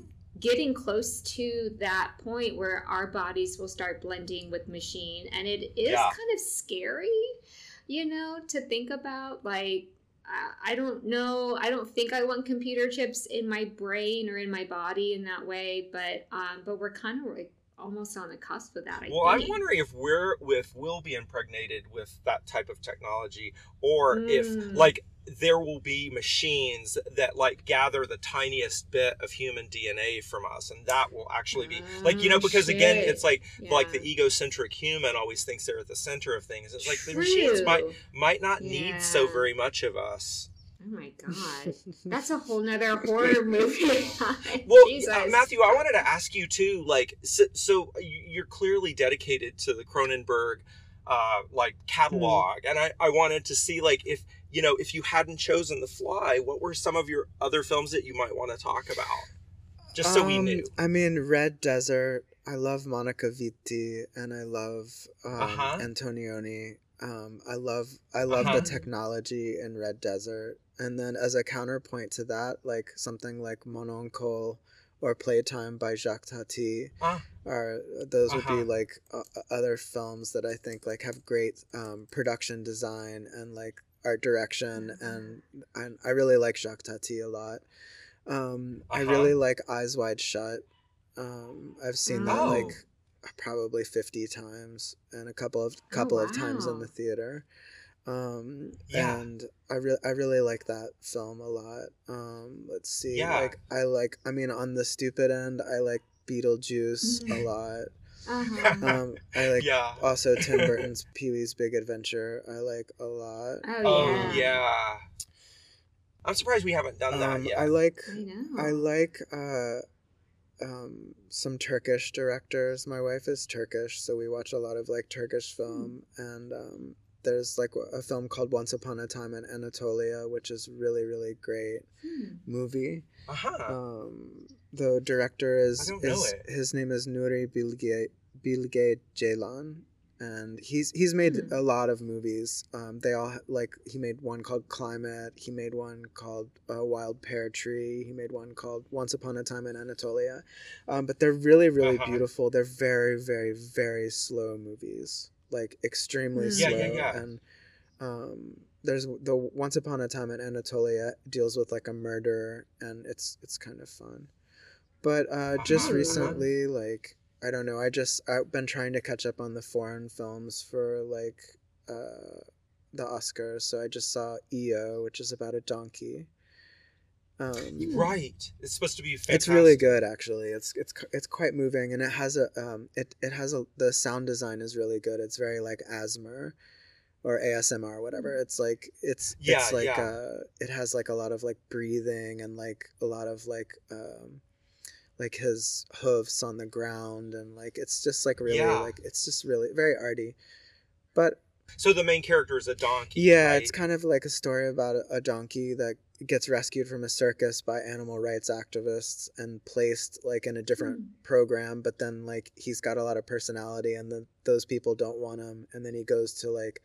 getting close to that point where our bodies will start blending with machine and it is Yeah. kind of scary you know to think about like I- don't know. I don't think I want computer chips in my brain or in my body in that way, but um, but we're kind of like almost on the cusp of that. I well, I'm wondering if we're with will be impregnated with that type of technology, or if Mm. like there will be machines that like gather the tiniest bit of human DNA from us, and that will actually be like you know Oh, because again, it's like like the egocentric human always thinks they're at the center of things. It's like the machines might might not need so very much of us. Oh my god, that's a whole nother horror movie. Well, uh, Matthew, I wanted to ask you too. Like, so, so you- you're clearly dedicated to the Cronenberg, uh, like catalog, and I, I wanted to see like if you know if you hadn't chosen The Fly, what were some of your other films that you might want to talk about, just so we Um, knew. I mean, Red Desert. I love Monica Vitti, and I love um, Uh-huh. Antonioni. Um, I love I love Uh-huh. the technology in Red Desert, and then as a counterpoint to that, like something like Mon Oncle or Playtime by Jacques Tati, Ah. are those would Uh-huh. be like uh, other films that I think like have great um, production design and like art direction, and and I really like Jacques Tati a lot. Um, I Uh-huh. really like Eyes Wide Shut. Um, I've seen that Oh. like probably 50 times and a couple of couple of times in the theater. Um, Yeah. and I really I really like that film a lot. Um, let's see. Yeah. Like I like I mean on the stupid end, I like Beetlejuice a Mhm. lot. Uh-huh. Um, I like yeah. also Tim Burton's Pee Wee's Big Adventure. I like a lot. oh Oh yeah. yeah. I'm surprised we haven't done that Um, yet. I like I know. I like uh, um, some Turkish directors. My wife is Turkish, so we watch a lot of like Turkish film. And um, there's like a film called Once Upon a Time in Anatolia, which is really really great Hmm. movie. uh-huh. Um, the director is, I don't know is it. his name is Nuri Bilge Bilge Ceylan. And he's he's made Hmm. a lot of movies. Um, they all like he made one called Climate. He made one called uh, Wild Pear Tree. He made one called Once Upon a Time in Anatolia. Um, but they're really really Uh-huh. beautiful. They're very very very slow movies, like extremely Mm. Yeah, slow. yeah, yeah. And um, there's the Once Upon a Time in Anatolia deals with like a murder, and it's it's kind of fun. But uh, just recently, like I don't know, I just I've been trying to catch up on the foreign films for like uh, the Oscars. So I just saw EO, which is about a donkey. Um, right. It's supposed to be fantastic. it's really good actually. It's it's it's quite moving, and it has a um it it has a the sound design is really good. It's very like ASMR or ASMR whatever. It's like it's Yeah, it's like yeah. uh it has like a lot of like breathing and like a lot of like um like his hoofs on the ground and like it's just like really Yeah. like it's just really very arty but So the main character is a donkey. yeah right? it's kind of like a story about a, a donkey that gets rescued from a circus by animal rights activists and placed like in a different Hmm. program but then like he's got a lot of personality and then those people don't want him and then he goes to like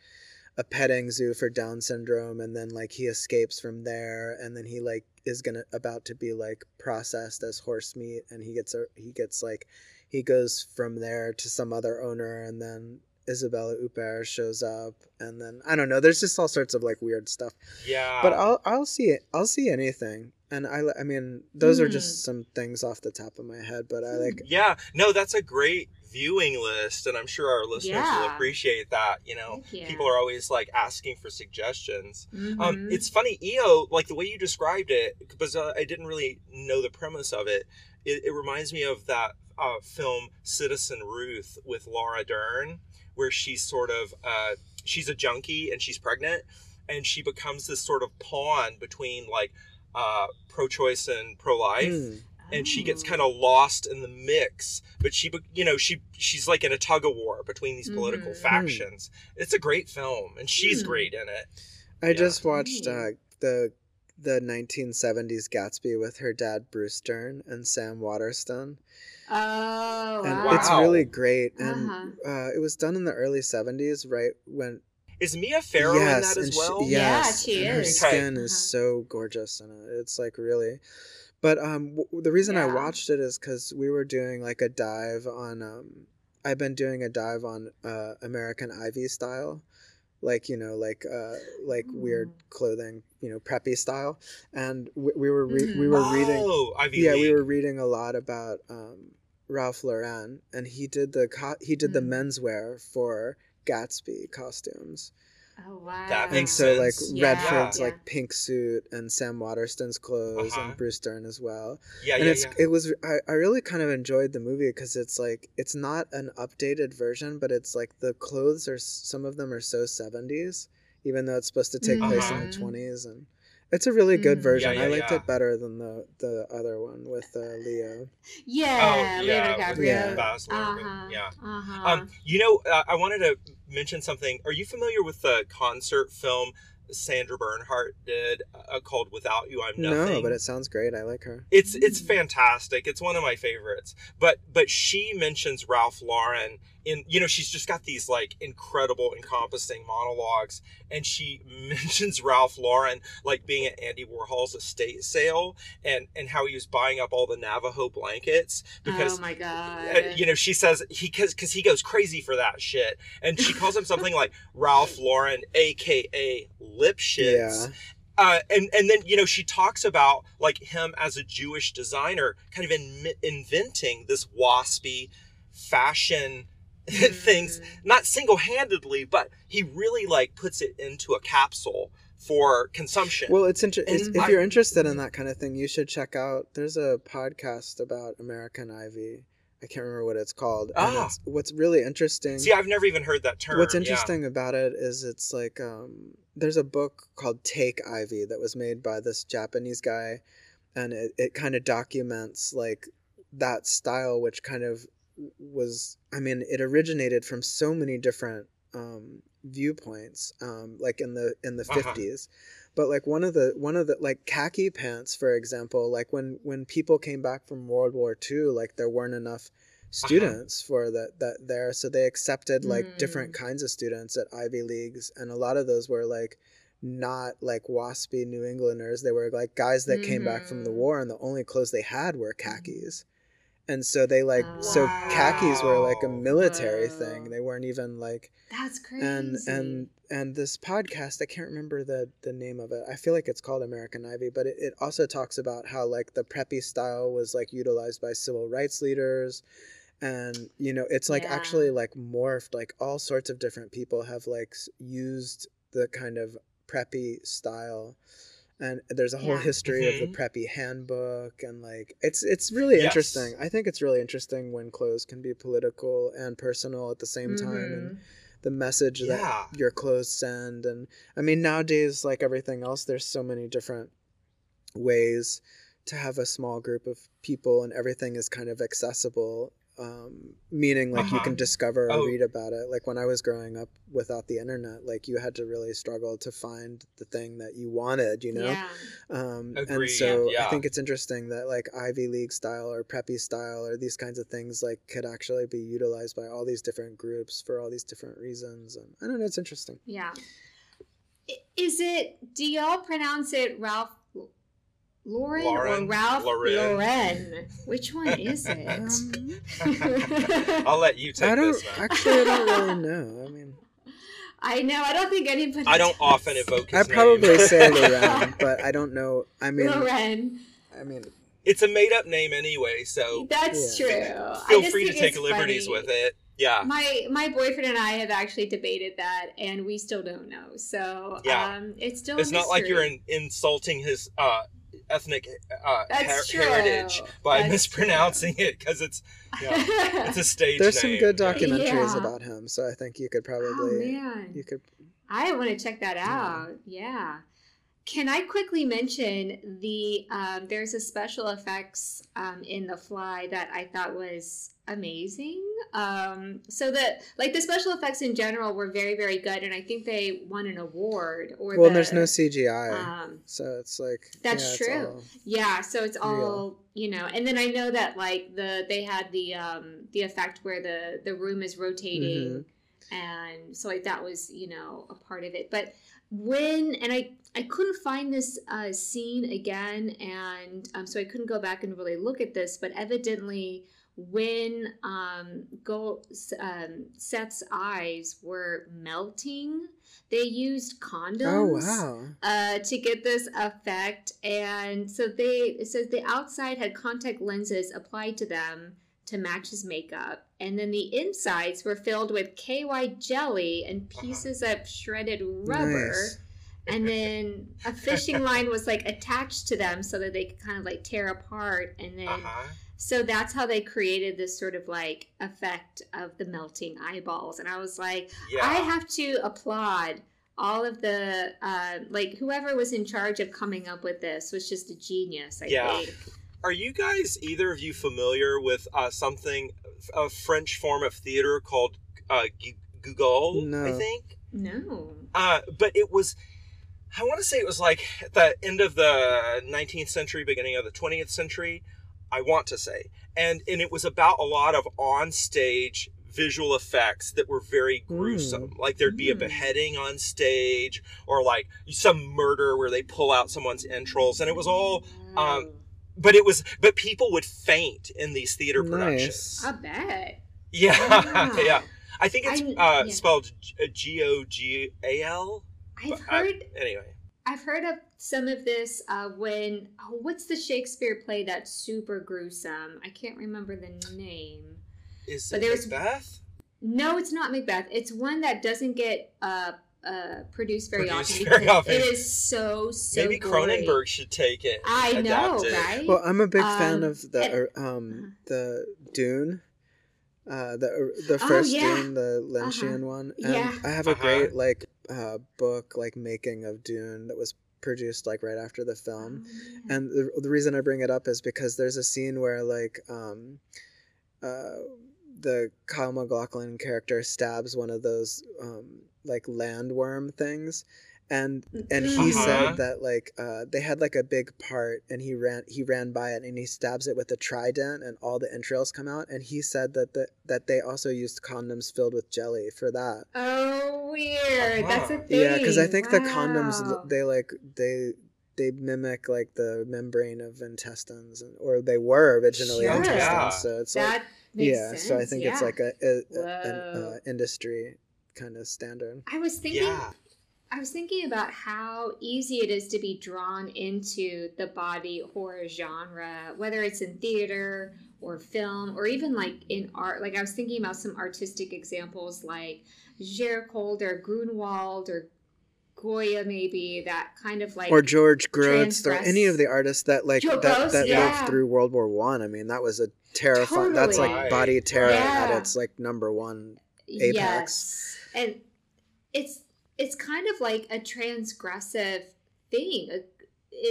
a petting zoo for down syndrome and then like he escapes from there and then he like is gonna about to be like processed as horse meat and he gets a he gets like he goes from there to some other owner and then Isabella Huppert shows up and then I don't know there's just all sorts of like weird stuff Yeah. but I'll I'll see it I'll see anything and I I mean those are Hmm. just some things off the top of my head but I like Yeah, no, that's a great viewing list, and I'm sure our listeners will appreciate that. You know, yeah. people are always like asking for suggestions. Um, Mhm. it's funny, EO, like the way you described it, because uh, I didn't really know the premise of it. It, it reminds me of that uh, film Citizen Ruth with Laura Dern, where she's sort of uh, she's a junkie and she's pregnant, and she becomes this sort of pawn between like uh, pro-choice and pro-life hmm. And she gets Oh. kind of lost in the mix but she you know she she's like in a tug of war between these political Mhm. factions it's a great film and she's Hmm. great in it I Yeah. just watched uh, the the 1970s Gatsby with her dad Bruce Dern and Sam Waterston, Oh, and wow. it's really great. And Uh-huh. uh, it was done in the early 70s, right when is mia farrow in that and as she- well Yeah, yes, she and her skin Okay. is Uh-huh. so gorgeous in it. It's like really. But um, w- the reason I watched it is because we were doing like a dive on. Um, I've been doing a dive on uh, American Ivy style, like you know, like uh, like weird clothing, you know, preppy style, and we, we were re- we Mhm. were reading. oh ivy Yeah, we were reading a lot about um, Ralph Lauren, and he did the co- he did the Mm. menswear for Gatsby costumes. Oh wow. That And makes so like sense. Yeah, Redford's yeah. like pink suit and Sam Waterston's clothes Uh-huh. and Bruce Dern as well. yeah and yeah it's yeah it was I, I really kind of enjoyed the movie because it's like it's not an updated version, but it's like the clothes are some of them are so 70s, even though it's supposed to take place in the Mhm. 20s and it's a really good Mm. version. Yeah, I liked yeah. it better than the the other one with uh, Leo. Yeah, oh Leonardo yeah with DiCaprio. Yeah. Baz Uh-huh. yeah Uh-huh. um you know uh, i wanted to mention something are you familiar with the concert film sandra bernhard did uh, called without you i'm nothing No, but it sounds great. I like her. It's it's Mm. fantastic. It's one of my favorites. But but she mentions Ralph Lauren in you know she's just got these like incredible encompassing monologues and she mentions Ralph Lauren like being at Andy Warhol's estate sale and and how he was buying up all the Navajo blankets because oh my god. uh, you know she says he because because he goes crazy for that shit and she calls him something like Ralph Lauren aka Lifshitz Yeah. uh, and and then you know she talks about like him as a Jewish designer, kind of in, inventing this waspy fashion things, Mm. not single handedly, but he really like puts it into a capsule for consumption. Well, it's, interesting. if you're interested in that kind of thing, you should check out. There's a podcast about American Ivy. I can't remember what it's called. and Ah. it's, what's really interesting. See, I've never even heard that term. What's yeah. interesting about it is it's like um, there's a book called Take Ivy that was made by this Japanese guy, and it, it kind of documents like that style, which kind of was. I mean, it originated from so many different um, viewpoints, um, like in the in the Uh-huh. 50s. But like one of the one of the like khaki pants, for example, like when when people came back from World War II, like there weren't enough students for that that there so they accepted like different kinds of students at ivy leagues and a lot of those were like not like waspy new englanders they were like guys that came back from the Mhm. war and the only clothes they had were khakis and so they like so khakis were like a military Whoa. thing they weren't even like That's crazy. and and and this podcast i can't remember the the name of it i feel like it's called american ivy but it, it also talks about how like the preppy style was like utilized by civil rights leaders and you know it's like Yeah. actually like morphed like all sorts of different people have like used the kind of preppy style and there's a whole Yeah. history of Mhm. the preppy handbook and like it's it's really Yes. interesting i think it's really interesting when clothes can be political and personal at the same time and Mhm. the message Yeah. that your clothes send and i mean nowadays like everything else there's so many different ways to have a small group of people and everything is kind of accessible um, meaning like you Uh-huh. can discover or Oh. read about it like when i was growing up without the internet like you had to really struggle to find the thing that you wanted you know Yeah. um, Agreed, and so yeah. i think it's interesting that like ivy league style or preppy style or these kinds of things like could actually be utilized by all these different groups for all these different reasons and i don't know it's interesting Yeah. Is it, do y'all pronounce it Ralph Lauren, or Lauren, Ralph Lauren. Lauren? Which one is it? I'll let you take i don't this. Matt. actually i don't really know i mean I know. I don't think anybody. I don't does. often evoke his i probably name. say Loren, but i don't know i mean Lauren. i mean it's a made up name anyway, so That's Yeah. true. I feel just free to take liberties funny. with it. Yeah. My my boyfriend and I have actually debated that, and we still don't know. So Yeah. um, it's still. It's a not like you're in, insulting his uh, ethnic uh, her- heritage by That's mispronouncing it because it's yeah, it's a stage there's some good documentaries Yeah. about him so i think you could oh probably man, you could I want to check that out. Yeah. Can I quickly mention the um, there's a special effects um, in the fly that I thought was amazing. Um, so that like the special effects in general were very very good, and I think they won an award. Or well the, there's no cgi Um, so it's like That's yeah, true. yeah, so it's all Real. you know, and then I know that like the they had the um the effect where the the room is rotating, Mm-hmm. and so like that was you know a part of it. But when and I I couldn't find this uh, scene again, and um, so I couldn't go back and really look at this. But evidently, when um, Gold, um, Seth's eyes were melting, they used condoms oh wow uh, to get this effect. And so they, it says the outside had contact lenses applied to them to match his makeup. And then the insides were filled with KY jelly and pieces of shredded rubber. Nice. And then a fishing line was like attached to them so that they could kind of like tear apart. And then, Uh-huh. so that's how they created this sort of like effect of the melting eyeballs. And I was like, Yeah. I have to applaud all of the uh, like whoever was in charge of coming up with this was just a genius. I Yeah. think. Are you guys either of you familiar with uh, something a French form of theater called uh, Google? No. I think. No. Uh, but it was, I want to say it was like at the end of the 19th century, beginning of the 20th century. I want to say, and and it was about a lot of on stage visual effects that were very gruesome. Like there'd be a Mm. beheading on stage, or like some murder where they pull out someone's entrails, and it was all. Um, but it was, but people would faint in these theater productions. I bet. Yeah, Wow. yeah. I think it's I- uh, yeah. spelled G O G A L. I've But I- heard Anyway, I've heard of some of this uh, when oh, what's the Shakespeare play that's super gruesome? I can't remember the name. is But it there's- Macbeth? No, it's not Macbeth. It's one that doesn't get uh, uh, produced very Produced often very because often. it is so so. Maybe gory. Cronenberg should take it. I know, adapt it. right? Well, I'm a big fan Um, of the and- uh, um uh-huh. the Dune, uh the the Oh, first yeah. Dune, the Lynchian one, and Yeah. I have a Uh-huh. great like uh book like making of Dune that was produced like right after the film, Oh, yeah. and the the reason I bring it up is because there's a scene where like um uh the Kyle MacLachlan character stabs one of those um like landworm things and and he Uh-huh. said that like uh, they had like a big part and he ran he ran by it and he stabs it with a trident and all the entrails come out and he said that the, that they also used condoms filled with jelly for that Oh, weird. That's a Uh-huh. thing. yeah because i think the condoms they like they they mimic like the membrane of intestines and, or they were originally Sure. intestines Yeah. so it's that like makes yeah sense. so i think it's like a, a, a an uh, industry kind of standard I was thinking. Yeah. I was thinking about how easy it is to be drawn into the body horror genre, whether it's in theater or film or even like in art. Like I was thinking about some artistic examples like Géricault or Grunwald or Goya, maybe that kind of like or George Grosz or any of the artists that like that, Grosz, that yeah. lived through World War One. I. mean, that was a terrifying. That's like body terror at its like number one. apex. Yes. And it's it's kind of like a transgressive thing.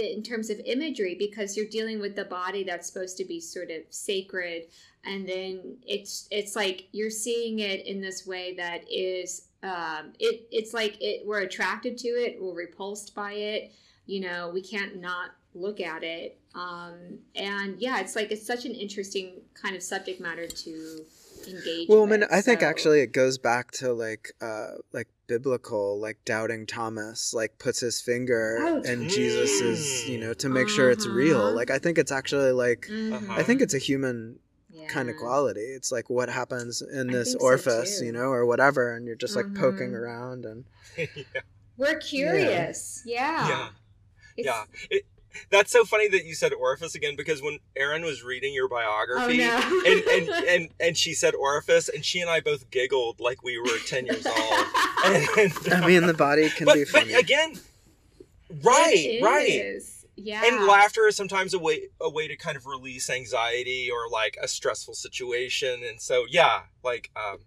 In terms of imagery because you're dealing with the body that's supposed to be sort of sacred and then it's it's like you're seeing it in this way that is um, it it's like it we're attracted to it we're repulsed by it you know we can't not look at it um, and yeah it's like it's such an interesting kind of subject matter to engage Well, I mean, with, I think actually it goes back to like uh like biblical, like doubting Thomas, like puts his finger Oh, in Jesus's, you know, to make sure it's real. Uh-huh. Like I think it's actually like Mhm. I think it's a human yeah. kind of quality. It's like what happens in I this think so, orifice, you know, or whatever, and you're just like poking Mhm. around and we're curious yeah yeah. It's- Yeah. It, that's so funny that you said orifice again because when Erin was reading your oh biography no and, and, and, and she said orifice and she and I both giggled like we were 10 years old. And, I mean the body can but, be but funny. again, right, right. Yeah. And laughter is sometimes a way a way to kind of release anxiety or like a stressful situation. And so yeah, like um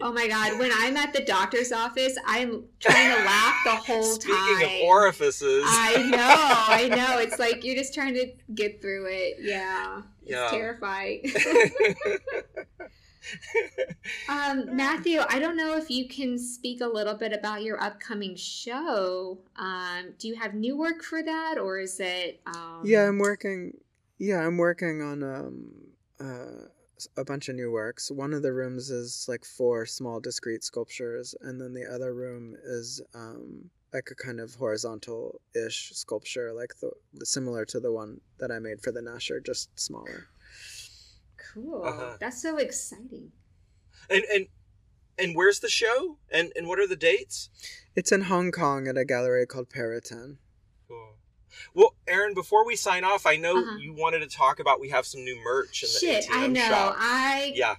Oh my god, when I'm at the doctor's office, I'm trying to laugh the whole speaking time. of orifices. I know, I know. It's like you're just trying to get through it. Yeah. It's Yeah. terrifying. um, Matthew, I don't know if you can speak a little bit about your upcoming show. Um, do you have new work for that or is it um yeah, I'm working. Yeah, I'm working on um uh s- a bunch of new works. One of the rooms is like four small discrete sculptures, and then the other room is um like a kind of horizontal-ish sculpture, like the similar to the one that I made for the Nasher, just smaller. cool. Uh-huh. That's so exciting. and and and where's the show? And and what are the dates? It's in Hong Kong at a gallery called Perrotin. Cool. Well, Aaron, before we sign off, I know Uh-huh. you wanted to talk about we have some new merch in the Shit, ATM I know. shop. I Yeah.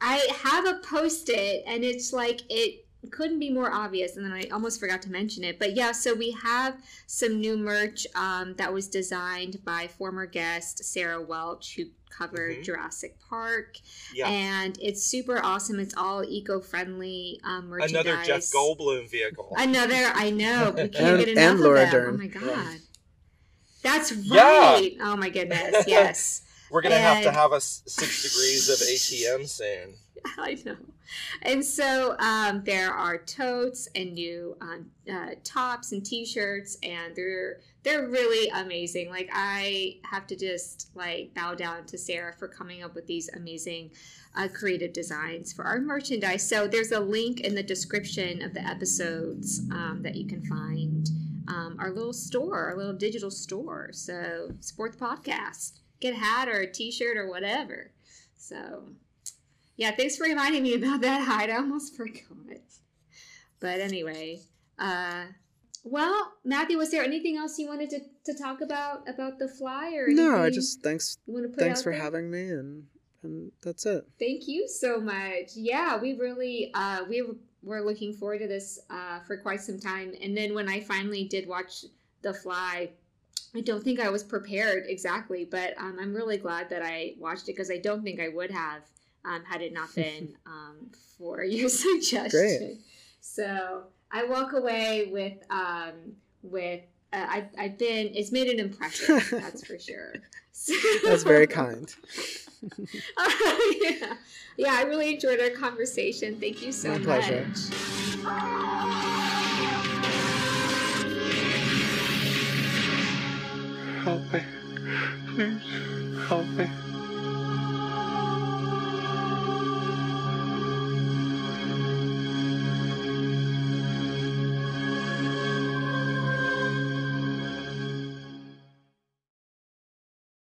I have a post it and it's like it couldn't be more obvious and then I almost forgot to mention it. But yeah, so we have some new merch um, that was designed by former guest Sarah Welch who covered Mhm. Jurassic Park. Yeah. And it's super awesome. It's all eco-friendly um, merchandise. Another Jeff Goldblum vehicle. Another, I know. We can't And- get enough and Laura of them. Dern. Oh my god. Right. That's Yeah. right. Oh my goodness. Yes. We're gonna have to have us six degrees of ATM soon. I know. And so um, there are totes and new um, uh, tops and T-shirts, and they're they're really amazing. Like I have to just like bow down to Sarah for coming up with these amazing uh, creative designs for our merchandise. So there's a link in the description of the episodes um, that you can find um, our little store, our little digital store. So support the podcast, get a hat or a T-shirt or whatever. So yeah, thanks for reminding me about that. I almost forgot. But anyway, uh, well, Matthew, was there anything else you wanted to, to talk about about the fly or No, I just thanks you want to put thanks for there? having me, and and that's it. Thank you so much. Yeah, we really uh, we were looking forward to this uh, for quite some time, and then when I finally did watch The Fly, I don't think I was prepared exactly, but um, I'm really glad that I watched it because I don't think I would have um, had it not been um, for your suggestion. So I walk away with um, with uh, I've, I've been it's made an impression that's for sure. So- That's very kind. Uh, yeah. yeah, I really enjoyed our conversation. Thank you so My much. pleasure. Help me. Please, help me.